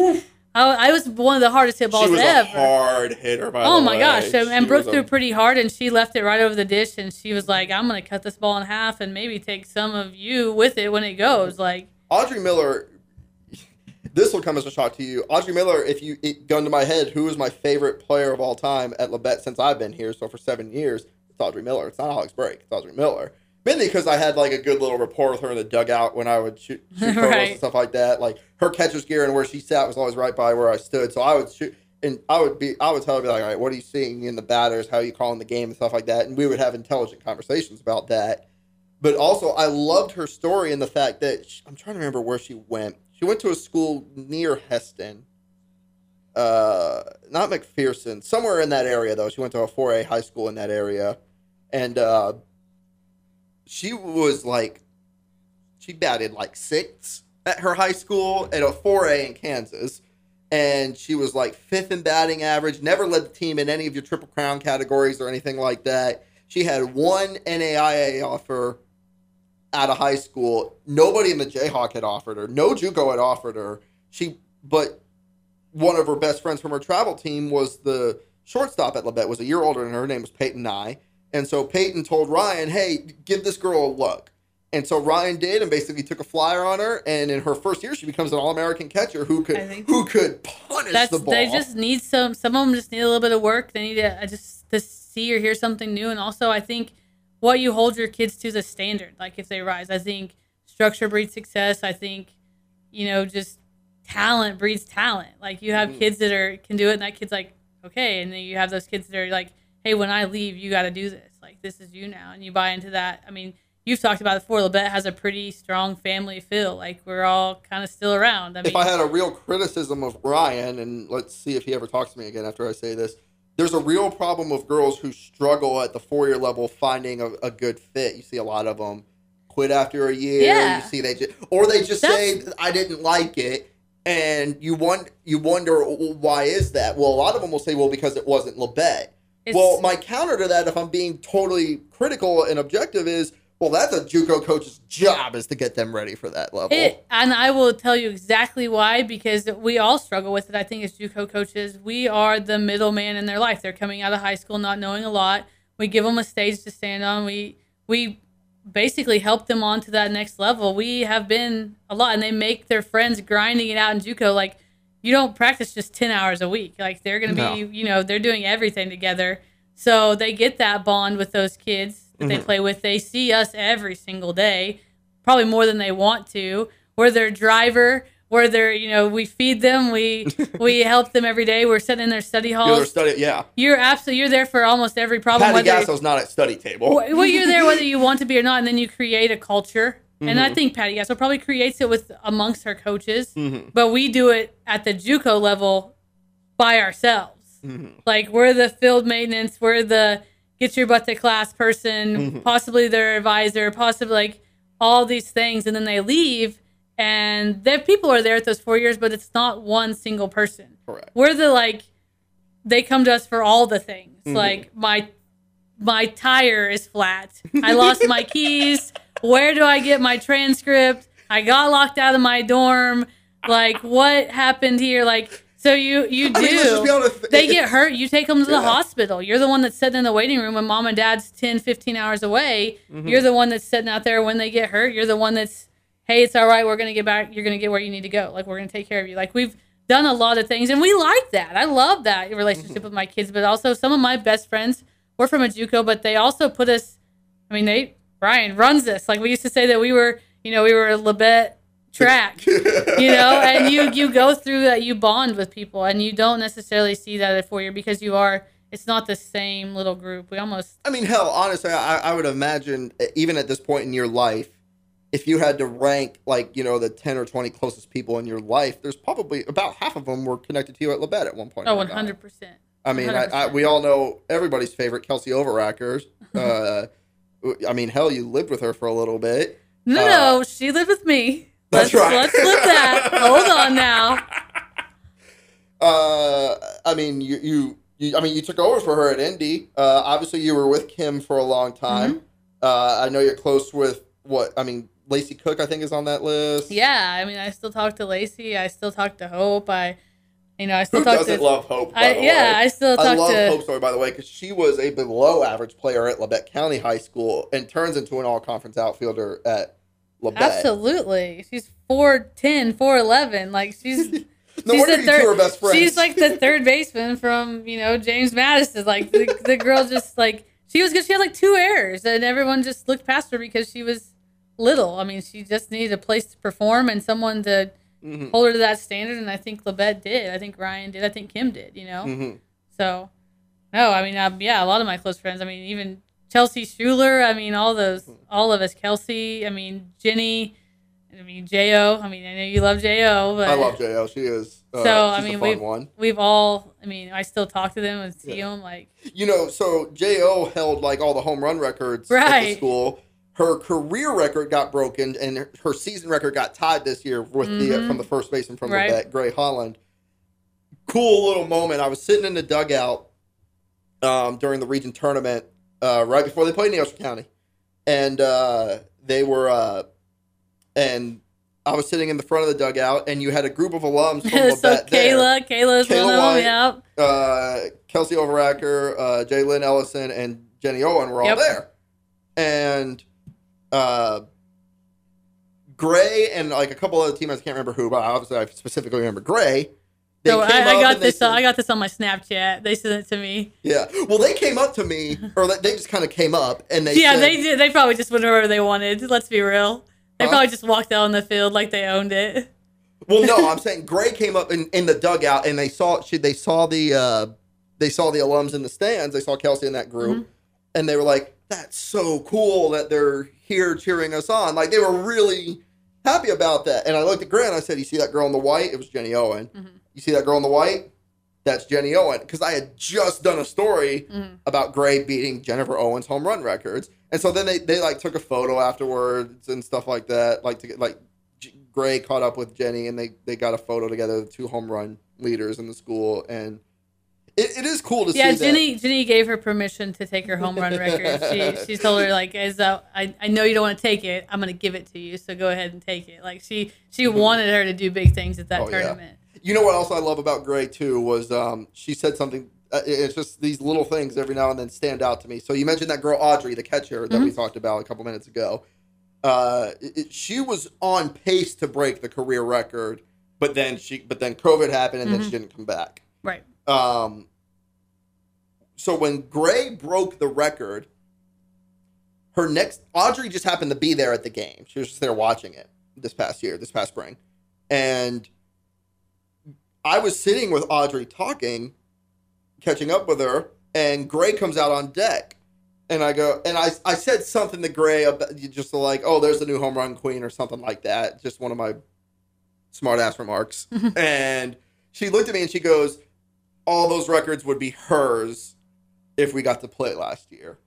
I, I was one of the hardest hit balls she was ever. a hard hitter. By Oh my way. gosh! So, and She Brooke was a- threw pretty hard, and she left it right over the dish, and she was like, "I'm gonna cut this ball in half, and maybe take some of you with it when it goes." Like, Audrey Miller. This will come as a shock to you. Audrey Miller, if you it, gun to my head, who is my favorite player of all time at Labette since I've been here? So for seven years, it's Audrey Miller. It's not Alex Brake. It's Audrey Miller. Mainly because I had like a good little rapport with her in the dugout when I would shoot, shoot Right. and stuff like that. Like her catcher's gear and where she sat was always right by where I stood. So I would shoot and I would be I would tell her be like, all right, what are you seeing in the batters? How are you calling the game and stuff like that? And we would have intelligent conversations about that but also I loved her story and the fact that she, I'm trying to remember where she went. She went to a school near Hesston, uh, not McPherson, somewhere in that area though. She went to a 4A high school in that area, and uh, she was like, she batted like six at her high school at a 4A in Kansas. And she was like fifth in batting average, never led the team in any of your Triple Crown categories or anything like that. She had one NAIA offer out of high school. Nobody in the Jayhawk had offered her. No JUCO had offered her. She, but one of her best friends from her travel team was the shortstop at Labette. Was a year older than her. Her name was Peyton Nye. And so Peyton told Ryan, "Hey, give this girl a look." And so Ryan did, and basically took a flyer on her. And in her first year, she becomes an All-American catcher who could think- who could punish that's the ball. they just need some. Some of them just need a little bit of work. They need to uh, just to see or hear something new. And also, I think what you hold your kids to is a standard. Like if they rise, I think structure breeds success. I think you know just talent breeds talent. Like you have Mhm. kids that are can do it, and that kid's like okay, and then you have those kids that are like, hey, when I leave, you got to do this. Like this is you now, and you buy into that. I mean. You've talked about it before. Labette has a pretty strong family feel. Like we're all kind of still around. I mean, if I had a real criticism of Ryan, and let's see if he ever talks to me again after I say this, there's a real problem of girls who struggle at the four year level finding a, a good fit. You see a lot of them quit after a year. Yeah. You see they just, or they just say I didn't like it, and you want you wonder why is that? Well, a lot of them will say, well, because it wasn't it's- Well, my counter to that, if I'm being totally critical and objective, is well, that's a JUCO coach's job is to get them ready for that level. It, and I will tell you exactly why because we all struggle with it. I think as JUCO coaches, we are the middleman in their life. They're coming out of high school not knowing a lot. We give them a stage to stand on. We we basically help them on to that next level. We have been a lot, and they make their friends grinding it out in JUCO. Like you don't practice just ten hours a week. Like they're gonna No. be, you know, they're doing everything together. So they get that bond with those kids that they Mhm. play with. They see us every single day probably more than they want to. We're their driver. We're their, you know, we feed them. We we help them every day. We're sitting in their study You know, they're halls. study, yeah. You're absolutely you're there for almost every problem. Patty Gasso's not at study table. well, you're there whether you want to be or not, and then you create a culture. And I Mhm. think Patty Gasso probably creates it with amongst her coaches, Mhm. but we do it at the JUCO level by ourselves. Mhm. Like we're the field maintenance, we're the get your butt to class person, Mhm. possibly their advisor, possibly like all these things, and then they leave, and the people are there at those four years, but it's not one single person. Correct. We're the like they come to us for all the things. Mhm. Like my my tire is flat. I lost my keys. Where do I get my transcript? I got locked out of my dorm. Like what happened here? Like so you you do I mean, let's just be honest. they get hurt. You take them to the Yeah. hospital. You're the one that's sitting in the waiting room when mom and dad's 10 15 hours away. Mhm. you're the one that's sitting out there when they get hurt. You're the one that's hey it's all right. We're gonna get back. You're gonna get where you need to go. Like we're gonna take care of you. Like we've done a lot of things and we like that. I love that relationship Mm-hmm. with my kids but also some of my best friends were from a juco but they also put us i mean they brian runs this. Like we used to say that we were you know we were a labette track you know and you you go through that you bond with people and you don't necessarily see that at four year because you are it's not the same little group we almost I mean, hell, honestly, I, I would imagine even at this point in your life, if you had to rank like you know the ten or twenty closest people in your life, there's probably about half of them were connected to you at Labette at one point. oh 100% I mean, I, I, we all know everybody's favorite Kelsey Overacker. Uh, I mean, hell, you lived with her for a little bit. No, Uh, no, she lived with me. That's let's, right. Let's flip that. Hold on now. Uh, I mean, you, you, you, I mean, you took over for her at Indy. Uh, obviously, you were with Kim for a long time. Mm-hmm. Uh, I know you're close with what? I mean, Lacey Cook, I think, is on that list. Yeah, I mean, I still talk to Lacey. I still talk to Hope. I, you know, I still Who talk doesn't to. love Hope? I, yeah, way? I still I love to. Hope's story, by the way, because she was a below average player at Labette County High School and turns into an all conference outfielder at Absolutely, she's 4'10", 4'11". Like she's. No she's wonder the you two are best friends. She's like the third baseman from you know James Madison. Like the, the girl just like she was good. She had like two errors, and everyone just looked past her because she was little. I mean, she just needed a place to perform and someone to Mhm. hold her to that standard. And I think Labette did. I think Ryan did. I think Kim did. You know. Mhm. So, no, I mean, um, yeah, a lot of my close friends. I mean, even Chelsea Schuler. I mean, all those, all of us. Kelsey. I mean, Jenny. I mean, Jo. I mean, I know you love Jo, but I love Jo. She is. Uh, So, I mean, we've- one. we've all. I mean, I still talk to them and see Yeah. them. Like, You know, so Jo held like all the home run records at the Right. school. Her career record got broken, and her- season record got tied this year with the uh, Mhm. from the first baseman from Right. Labette, Gray Holland. Cool little moment. I was sitting in the dugout um, during the region tournament uh, right before they played Neosho County, and uh, they were uh, and I was sitting in the front of the dugout, and you had a group of alums from so Labette there Kayla, Kayla's Kayla one White. of them. Yep. uh, Kelsey Overacker, uh, Jay Lynn Ellison, and Jenny Owen were all Yep. there. And uh, Gray and like a couple other teammates, I can't remember who, but obviously I specifically remember Gray. They So I, I got this. uh, said- I got this on my Snapchat. They sent it to me. Yeah. Well, they came up to me, or they just kind of came up and they yeah, said, they did. They probably just went wherever they wanted. Let's be real. They Huh? probably just walked out on the field like they owned it. Well, no, I'm saying Gray came up in, in the dugout and they saw she, they saw the uh, they saw the alums in the stands. They saw Kelsey in that group, Mm-hmm. and they were like, "That's so cool that they're here cheering us on." Like they were really happy about that. And I looked at Gray and I said, "You see that girl in the white? It was Jenny Owen. Mhm. You see that girl in the white? That's Jenny Owen." Because I had just done a story Mhm. about Gray beating Jennifer Owens home run records, and so then they they like took a photo afterwards and stuff like that, like to get like. Gray caught up with Jenny and they, they got a photo together, the two home run leaders in the school. And it, it is cool to Yeah, see Yeah, Jenny. Jenny gave her permission to take her home run record. She she told her like, uh, I I know you don't want to take it, I'm gonna give it to you. So go ahead and take it. Like she she wanted her to do big things at that Mm-hmm. Oh, tournament. that. You know what else I love about Gray too was um, she said something. Uh, it's just these little things every now and then stand out to me. So you mentioned that girl Audrey, the catcher that we Mm-hmm. talked about a couple minutes ago. Uh, it- she was on pace to break the career record, but then she but then COVID happened and then Mm-hmm. she didn't come back. Right. Um, so when Gray broke the record, her next Audrey just happened to be there at the game. She was just there watching it this past year, this past spring, and I was sitting with Audrey talking, catching up with her, and Gray comes out on deck. And I go, and I, I said something to Gray about just like, oh, there's the new home run queen or something like that. Just one of my smart ass remarks. and she looked at me and she goes, all those records would be hers if we got to play last year.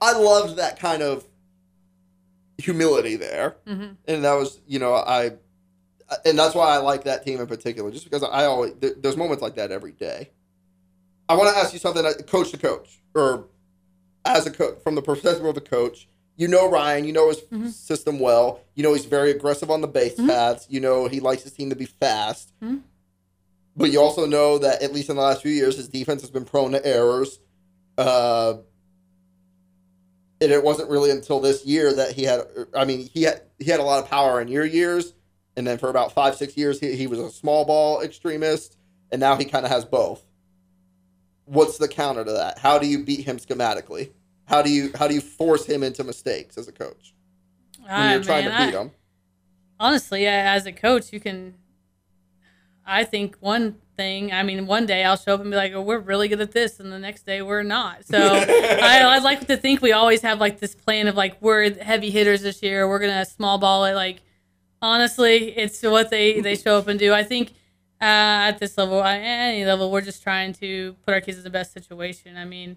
I loved that kind of humility there. hmm And that was, you know, I, and that's why I like that team in particular, just because I always, there's moments like that every day. I want to ask you something, uh, coach to coach, or as a coach, from the perspective of a coach. You know Ryan, you know his Mhm. system well. You know he's very aggressive on the base Mhm. paths. You know he likes his team to be fast. Mhm. But you also know that at least in the last few years, his defense has been prone to errors. Uh, and it wasn't really until this year that he had. I mean, he had he had a lot of power in your years, and then for about five six years, he, he was a small ball extremist, and now he kind of has both. What's the counter to that? How do you beat him schematically? How do you how do you force him into mistakes as a coach when Ah, you're trying man, to beat I- him? honestly, as a coach, you can. I think one thing. I mean, one day I'll show up and be like, "Oh, we're really good at this," and the next day we're not. So I, I'd like to think we always have like this plan of like we're heavy hitters this year. We're gonna small ball it. Like honestly, it's what they they show up and do. I think uh, at this level, at any level, we're just trying to put our kids in the best situation. I mean,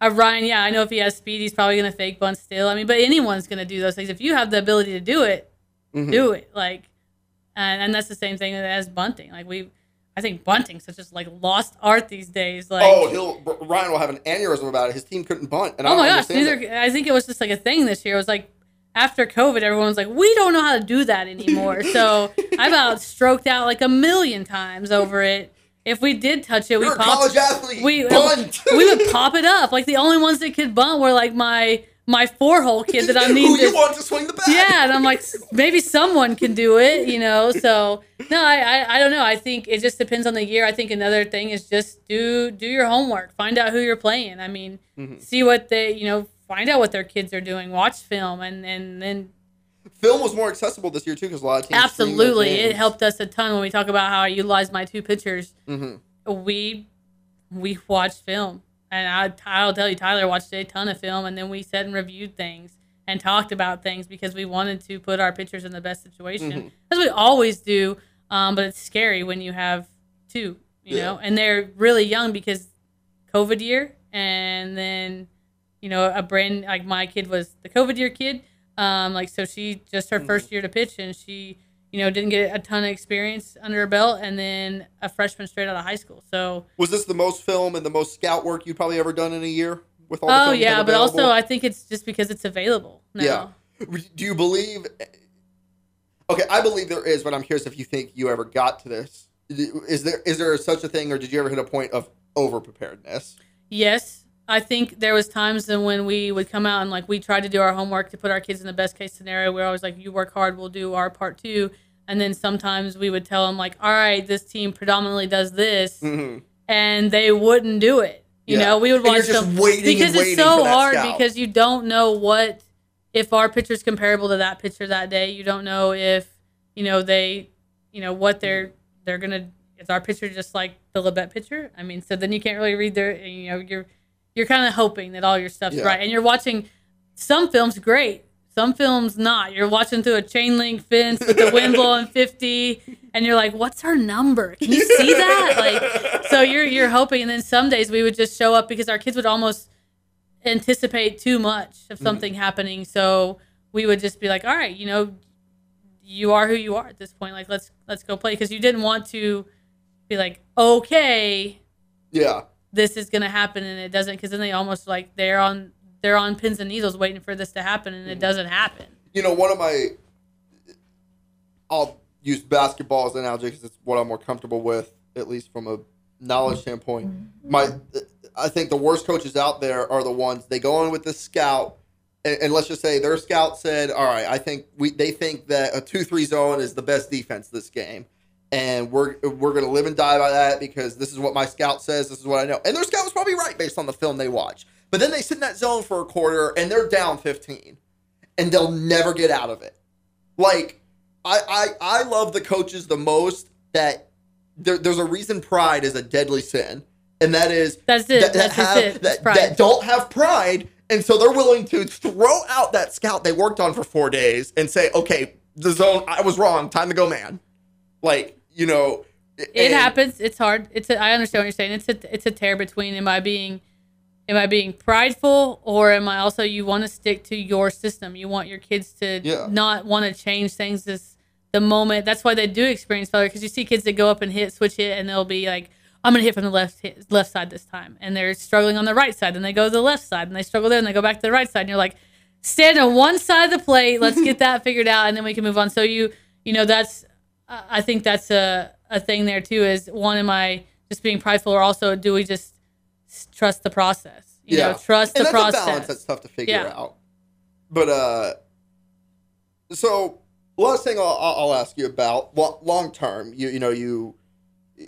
uh, Ryan, yeah, I know if he has speed, he's probably going to fake bunt still. I mean, but anyone's going to do those things. If you have the ability to do it, Mhm. do it. Like, and, and that's the same thing as bunting. Like we, I think bunting's such just like lost art these days. Like, oh, he'll Ryan will have an aneurysm about it. His team couldn't bunt, and I oh don't my gosh, neither. I think it was just like a thing this year. It was like after COVID, everyone's like, we don't know how to do that anymore. so I about stroked out like a million times over it. If we did touch it, we You're popped. college athlete. we bunt. we would pop it up. Like the only ones that could bunt were like my my four hole kid that I'm Who needing you to want to swing the bat? yeah, and I'm like, maybe someone can do it, you know. So no, I, I I don't know. I think it just depends on the year. I think another thing is just do do your homework, find out who you're playing. I mean, Mm-hmm. see what they you know, find out what their kids are doing, watch film, and and then Film was more accessible this year too because a lot of teams. absolutely it helped us a ton when we talk about how I utilize my two pitchers. Mhm. We we watched film, and I I'll tell you, Tyler watched a ton of film, and then we sat and reviewed things and talked about things because we wanted to put our pitchers in the best situation. Mhm. That's what we always do. Um, but it's scary when you have two, you Yeah. know, and they're really young because COVID year, and then you know a brand like my kid was the COVID year kid. Um, like so she just her first year to pitch, and she you know didn't get a ton of experience under her belt, and then a freshman straight out of high school. So Was this the most film and the most scout work you've probably ever done in a year with all of the oh yeah, but also? I think it's just because it's available now. Yeah. Do you believe? Okay, I believe there is, but I'm curious if you think you ever got to this. Is there is there such a thing, or did you ever hit a point of over preparedness? Yes, I think there was times then when we would come out and like we tried to do our homework to put our kids in the best case scenario. We're always like, "You work hard, we'll do our part too." And then sometimes we would tell them like, "All right, this team predominantly does this," Mm-hmm. and they wouldn't do it. You Yeah. know, we would watch them because it's so hard scout. because you don't know what if our pitcher's comparable to that pitcher that day. You don't know if you know they, you know what they're they're gonna. Is our pitcher just like the Labette pitcher? I mean, so then you can't really read their. You know, you're you're kind of hoping that all your stuff's Yeah. right, and you're watching some films great. Some films not. You're watching through a chain link fence with the wind blowing 50, and you're like, "What's our number? Can you see that?" Like, so you're you're hoping, and then some days we would just show up because our kids would almost anticipate too much of mm-hmm. something happening. So we would just be like, "All right, you know, you are who you are at this point. Like, let's let's go play." Because you didn't want to be like, "Okay, Yeah, this is gonna happen," and it doesn't. Because then they almost like they're on they're on pins and needles waiting for this to happen, and it mm-hmm. doesn't happen. you know, one of my, I'll use basketball as an analogy because it's what I'm more comfortable with, at least from a knowledge standpoint. Mm-hmm. My, I think the worst coaches out there are the ones they go in with the scout, and, and let's just say their scout said, "All right, I think we they think that a two-three zone is the best defense this game." And we're we're gonna live and die by that because this is what my scout says. This is what I know, and their scout was probably right based on the film they watch. But then they sit in that zone for a quarter and they're down 15 and they'll never get out of it. Like I I, I love the coaches the most that there, there's a reason pride is a deadly sin, and that is That's it. that, that That's have- it. That, that don't have pride, and so they're willing to throw out that scout they worked on for four days and say, okay, the zone I was wrong, time to go, man. Like you know, it and- happens. It's hard. It's a, I understand what you're saying. It's a it's a tear between am I being am I being prideful or am I also you want to stick to your system? You want your kids to Yeah. not want to change things this the moment. That's why they do experience failure because you see kids that go up and hit switch hit and they'll be like I'm gonna hit from the left hit, left side this time, and they're struggling on the right side, and they go to the left side, and they struggle there, and they go back to the right side, and you're like, stand on one side of the plate, let's get that figured out, and then we can move on. So you, you know, that's I think that's a, a thing there too. Is one, am I just being prideful, or also do we just trust the process? You know, trust and the process. balance that's tough to figure Yeah. out. But uh, so last thing I'll, I'll ask you about lo- long term. You you know you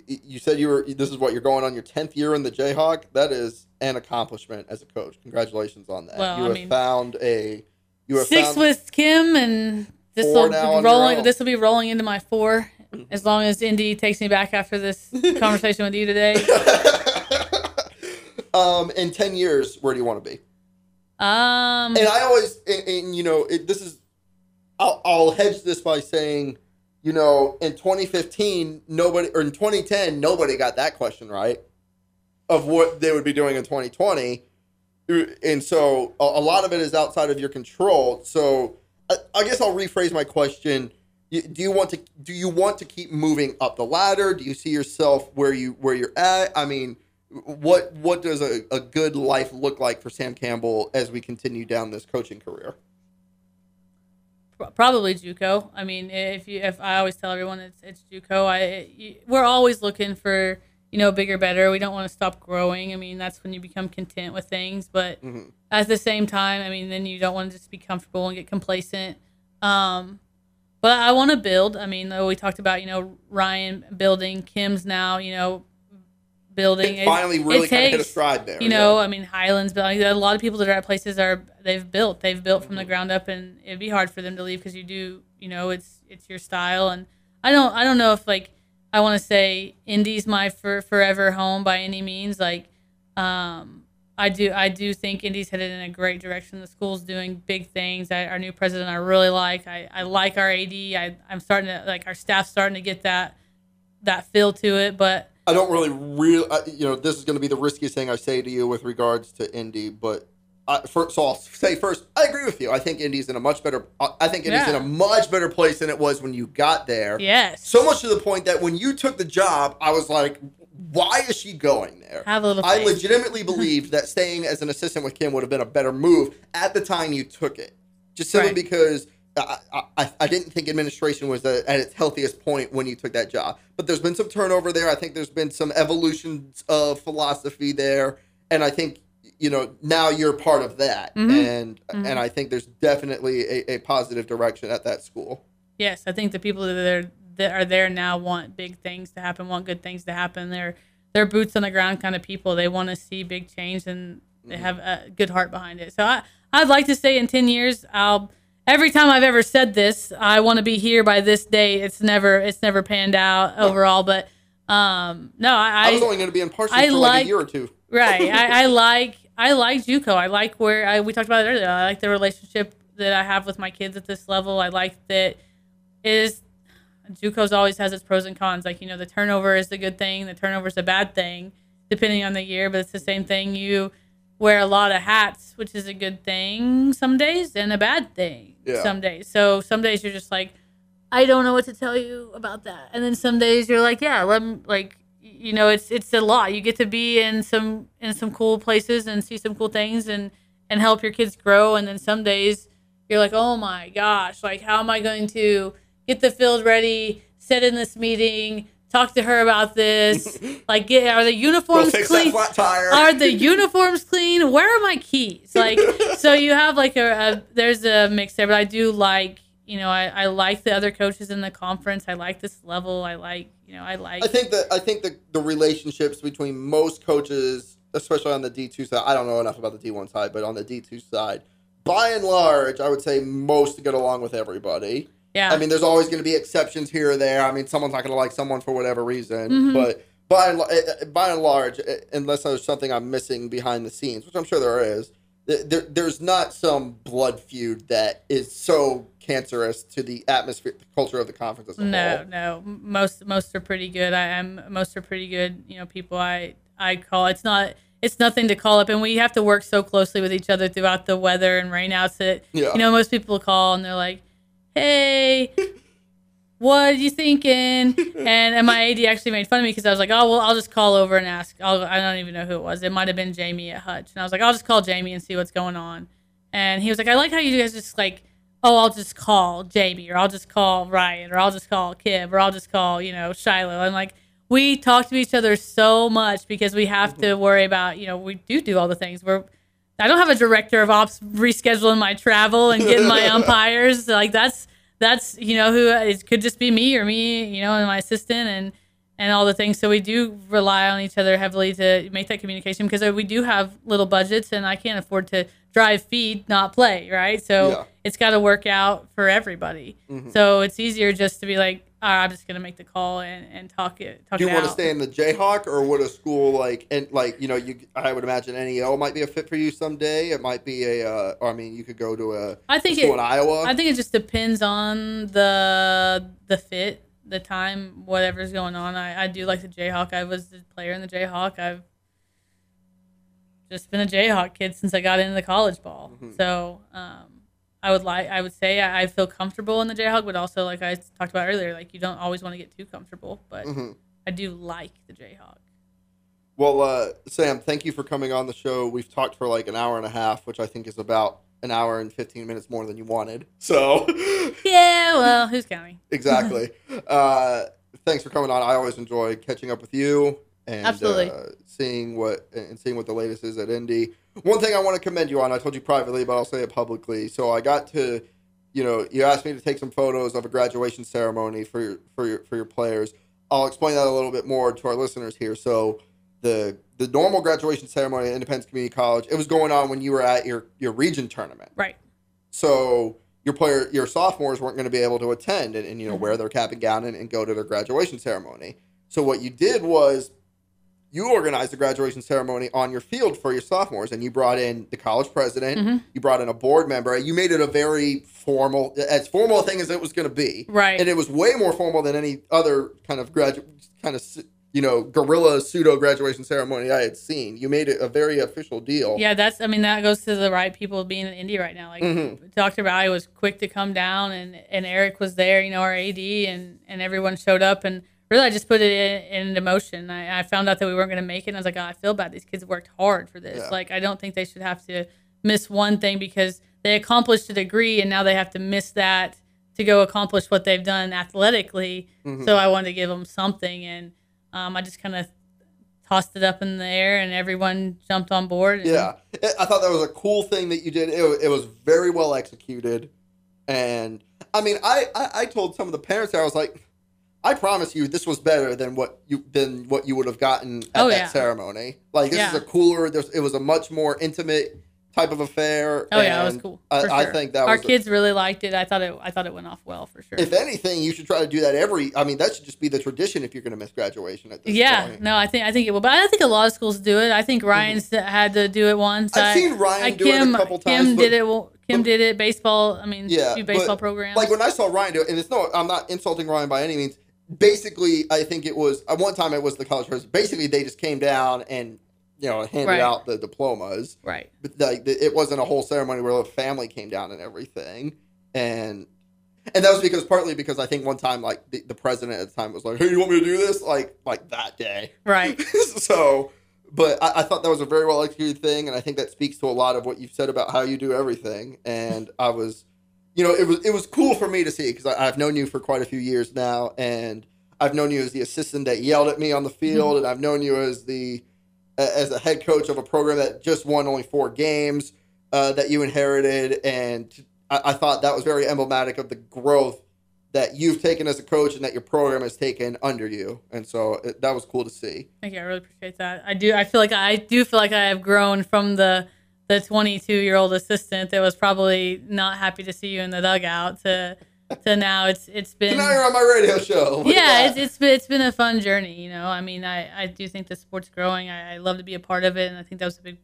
you said you were this is what you're going on your tenth year in the Jayhawk. That is an accomplishment as a coach. Congratulations on that. Well, you I have mean, found a you have Six found with Kim, and this will be rolling. This will be rolling into my four, as long as Indy takes me back after this conversation with you today. um in ten years. Where do you want to be? Um, and I always, and, and, you know, it, this is, I'll, I'll hedge this by saying, you know, in 2015, nobody, or in 2010, nobody got that question right of what they would be doing in 2020. And so a, a lot of it is outside of your control. So I, I guess I'll rephrase my question. Do you want to do you want to keep moving up the ladder? Do you see yourself where you where you're at? I mean, what what does a, a good life look like for Sam Campbell as we continue down this coaching career? Probably JUCO. I mean, if you, if I always tell everyone it's it's JUCO. I you, we're always looking for you know bigger, better. We don't want to stop growing. I mean, that's when you become content with things. But Mhm. at the same time, I mean, then you don't want to just be comfortable and get complacent. Um, but I want to build. I mean, though we talked about you know Ryan building, Kim's now you know building. It finally really it kind of hit a stride there. you know, I mean, Highlands, but like, a lot of people that are at places are they've built, they've built from the ground up, and it'd be hard for them to leave because you do, you know, it's it's your style, and I don't, I don't know if like I want to say Indy's my for, forever home by any means. Like, um, I do, I do think Indy's headed in a great direction. The school's doing big things. I, our new president, I really like. I, I like our AD. I, I'm starting to like our staff's starting to get that that feel to it, but. I don't really real. You know, this is going to be the riskiest thing I say to you with regards to Indy, but. First, so I'll say first, I agree with you. I think Indy's in a much better. I I think Indy's in a much better place than it was when you got there. Yes. So much to the point that when you took the job, I was like, "Why is she going there?" Have a little I faith. legitimately believed that staying as an assistant with Kim would have been a better move at the time you took it, just simply Right. because I, I, I didn't think administration was at its healthiest point when you took that job. But there's been some turnover there. I think there's been some evolutions of philosophy there, and I think you know now you're part of that, Mhm. and and I think there's definitely a, a positive direction at that school. Yes, I think the people that are that are there now want big things to happen, want good things to happen. They're they're boots on the ground kind of people. They want to see big change and they Mm-hmm. have a good heart behind it. So I I'd like to say in ten years I'll every time I've ever said this I want to be here by this date. It's never it's never panned out overall, but um no I, I, was only going to be in Parsons I for like, like- a year or two. right. I, I like I like JUCO. I like where I, we talked about it earlier. I like the relationship that I have with my kids at this level. I like that it is JUCO's always has its pros and cons. Like you know, the turnover is the good thing. The turnover is a bad thing, depending on the year. But it's the same thing. You wear a lot of hats, which is a good thing some days and a bad thing Yeah. some days. So some days you're just like, I don't know what to tell you about that. And then some days you're like, yeah, let me like you know, it's it's a lot. You get to be in some in some cool places and see some cool things and and help your kids grow. And then some days you're like, oh my gosh, like how am I going to get the field ready, sit in this meeting, talk to her about this, like get are the uniforms fix clean? flat tire. are the uniforms clean? Where are my keys? Like, so you have like a, a there's a mix there, but I do like, you know, I, I like the other coaches in the conference. I like this level. I like, you know, I like. I think that I think that the relationships between most coaches, especially on the D two side, I don't know enough about the D one side, but on the D two side, by and large, I would say most get along with everybody. yeah. I mean, there's always going to be exceptions here or there. I mean, someone's not going to like someone for whatever reason, Mhm. but by and, eh, eh, by and large, eh, unless there's something I'm missing behind the scenes, which I'm sure there is, there, there's not some blood feud that is so cancerous to the atmosphere, the culture of the conference as a no, whole. no. Most most are pretty good. I am most are pretty good. You know, people I I call. It's not. It's nothing to call up, and we have to work so closely with each other throughout the weather and rainouts that Yeah. you know most people call and they're like, "Hey, what are you thinking?" And, and my AD actually made fun of me because I was like, "Oh well, I'll just call over and ask." I'll, I don't even know who it was. It might have been Jamie at Hutch, and I was like, "I'll just call Jamie and see what's going on." And he was like, "I like how you guys just like." Oh, I'll just call Jamie, or I'll just call Ryan, or I'll just call Kib, or I'll just call, you know, Shiloh. And like, we talk to each other so much because we have to mm-hmm. worry about, you know, we do do all the things. We're, I don't have a director of ops rescheduling my travel and getting my umpires. Like that's that's you know who it could just be me or me, you know, and my assistant and and all the things. So we do rely on each other heavily to make that communication because we do have little budgets and I can't afford to drive, feed, not play, right? So Yeah. it's got to work out for everybody. Mhm. So it's easier just to be like, I'm just gonna make the call and, and talk it. Talk Do you it want to stay in the Jayhawk, or would a school like and like you know you? I would imagine NEL might be a fit for you someday. It might be a. Uh, or, I mean, you could go to a i think school it. in Iowa. I think it just depends on the the fit, the time, whatever's going on. I, I do like the Jayhawk. I was the player in the Jayhawk. I've just been a Jayhawk kid since I got into the college ball. Mhm. So um, I would like I would say I, I feel comfortable in the Jayhawk, but also like I talked about earlier, like you don't always want to get too comfortable. But Mhm. I do like the Jayhawk. Well, uh, Sam, thank you for coming on the show. We've talked for like an hour and a half, which I think is about an hour and 15 minutes more than you wanted. So, Yeah, well, who's counting? exactly. uh, thanks for coming on. I always enjoy catching up with you and Absolutely. Uh, seeing what and seeing what the latest is at Indy. One thing I want to commend you on, I told you privately, but I'll say it publicly. So I got to, you know, you asked me to take some photos of a graduation ceremony for your for your for your players. I'll explain that a little bit more to our listeners here. So the the normal graduation ceremony at Independence Community College, it was going on when you were at your your region tournament. Right. So your player your sophomores weren't going to be able to attend and, and you know Mhm. wear their cap and gown and, and go to their graduation ceremony. So what you did was you organized the graduation ceremony on your field for your sophomores and you brought in the college president, Mhm. you brought in a board member, you made it a very formal as formal a thing as it was going to be. Right. And it was way more formal than any other kind of graduate kind of you know guerrilla pseudo graduation ceremony I had seen. You made it a very official deal. Yeah, that's. I mean, that goes to the right people being in Indy right now. Like Mhm. Dr. Valley was quick to come down, and and Eric was there. You know, our AD, and and everyone showed up, and really, I just put it in, into motion. I, I found out that we weren't going to make it, and I was like, oh, I feel bad. These kids worked hard for this. Yeah. Like, I don't think they should have to miss one thing because they accomplished a degree, and now they have to miss that to go accomplish what they've done athletically. Mhm. So I wanted to give them something, and um, I just kind of tossed it up in the air, and everyone jumped on board. Yeah, I- thought that was a cool thing that you did. It, wa- it was very well executed, and I mean, I, I I told some of the parents I was like, I promise you, this was better than what you than what you would have gotten at Oh, that yeah. ceremony. Like this is a cooler. There's, it was a much more intimate type of affair. Oh yeah, it was cool. I, for I sure. think that our kids really liked it. I thought it. I thought it went off well for sure. if anything, you should try to do that every. I mean, that should just be the tradition if you're going to miss graduation at this point. yeah, point. no, I think I think it will. But I think a lot of schools do it. I think Ryan's had to do it once. Mm-hmm. I've I, seen Ryan I, do it Kim, a couple times. Kim did it. well, Kim did it. Baseball. I mean, Yeah, baseball programs. Like when I saw Ryan do it, and it's no, I'm not insulting Ryan by any means. Basically, I think it was at one time it was the college president. Basically, they just came down and you know handed Right. out the diplomas. right. But like it wasn't a whole ceremony where the family came down and everything, and and that was because partly because I think one time like the, the president at the time was like, "Hey, you want me to do this?" Like like that day. Right. so, but I, I thought that was a very well executed thing, and I think that speaks to a lot of what you've said about how you do everything. And I was, you know, it was it was cool for me to see because I've known you for quite a few years now, and I've known you as the assistant that yelled at me on the field, and I've known you as the as a head coach of a program that just won only four games uh, that you inherited, and I, I thought that was very emblematic of the growth that you've taken as a coach and that your program has taken under you, and so it, that was cool to see. Thank you. I really appreciate that. I do. I feel like I do feel like I have grown from the the 22 year old assistant that was probably not happy to see you in the dugout to to now it's it's been now you're on my radio show. Yeah it's, it's been it's been a fun journey you know i mean i i do think the sport's growing I, I love to be a part of it and i think that was a big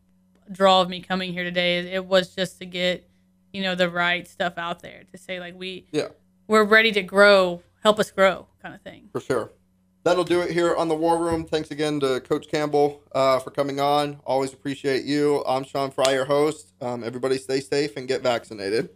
draw of me coming here today it, it was just to get you know the right stuff out there to say like we Yeah. we're ready to grow help us grow kind of thing for sure. That'll do it here on the War Room. Thanks again to Coach Campbell uh, for coming on. Always appreciate you. I'm Sean Fry, your host. Um, everybody stay safe and get vaccinated.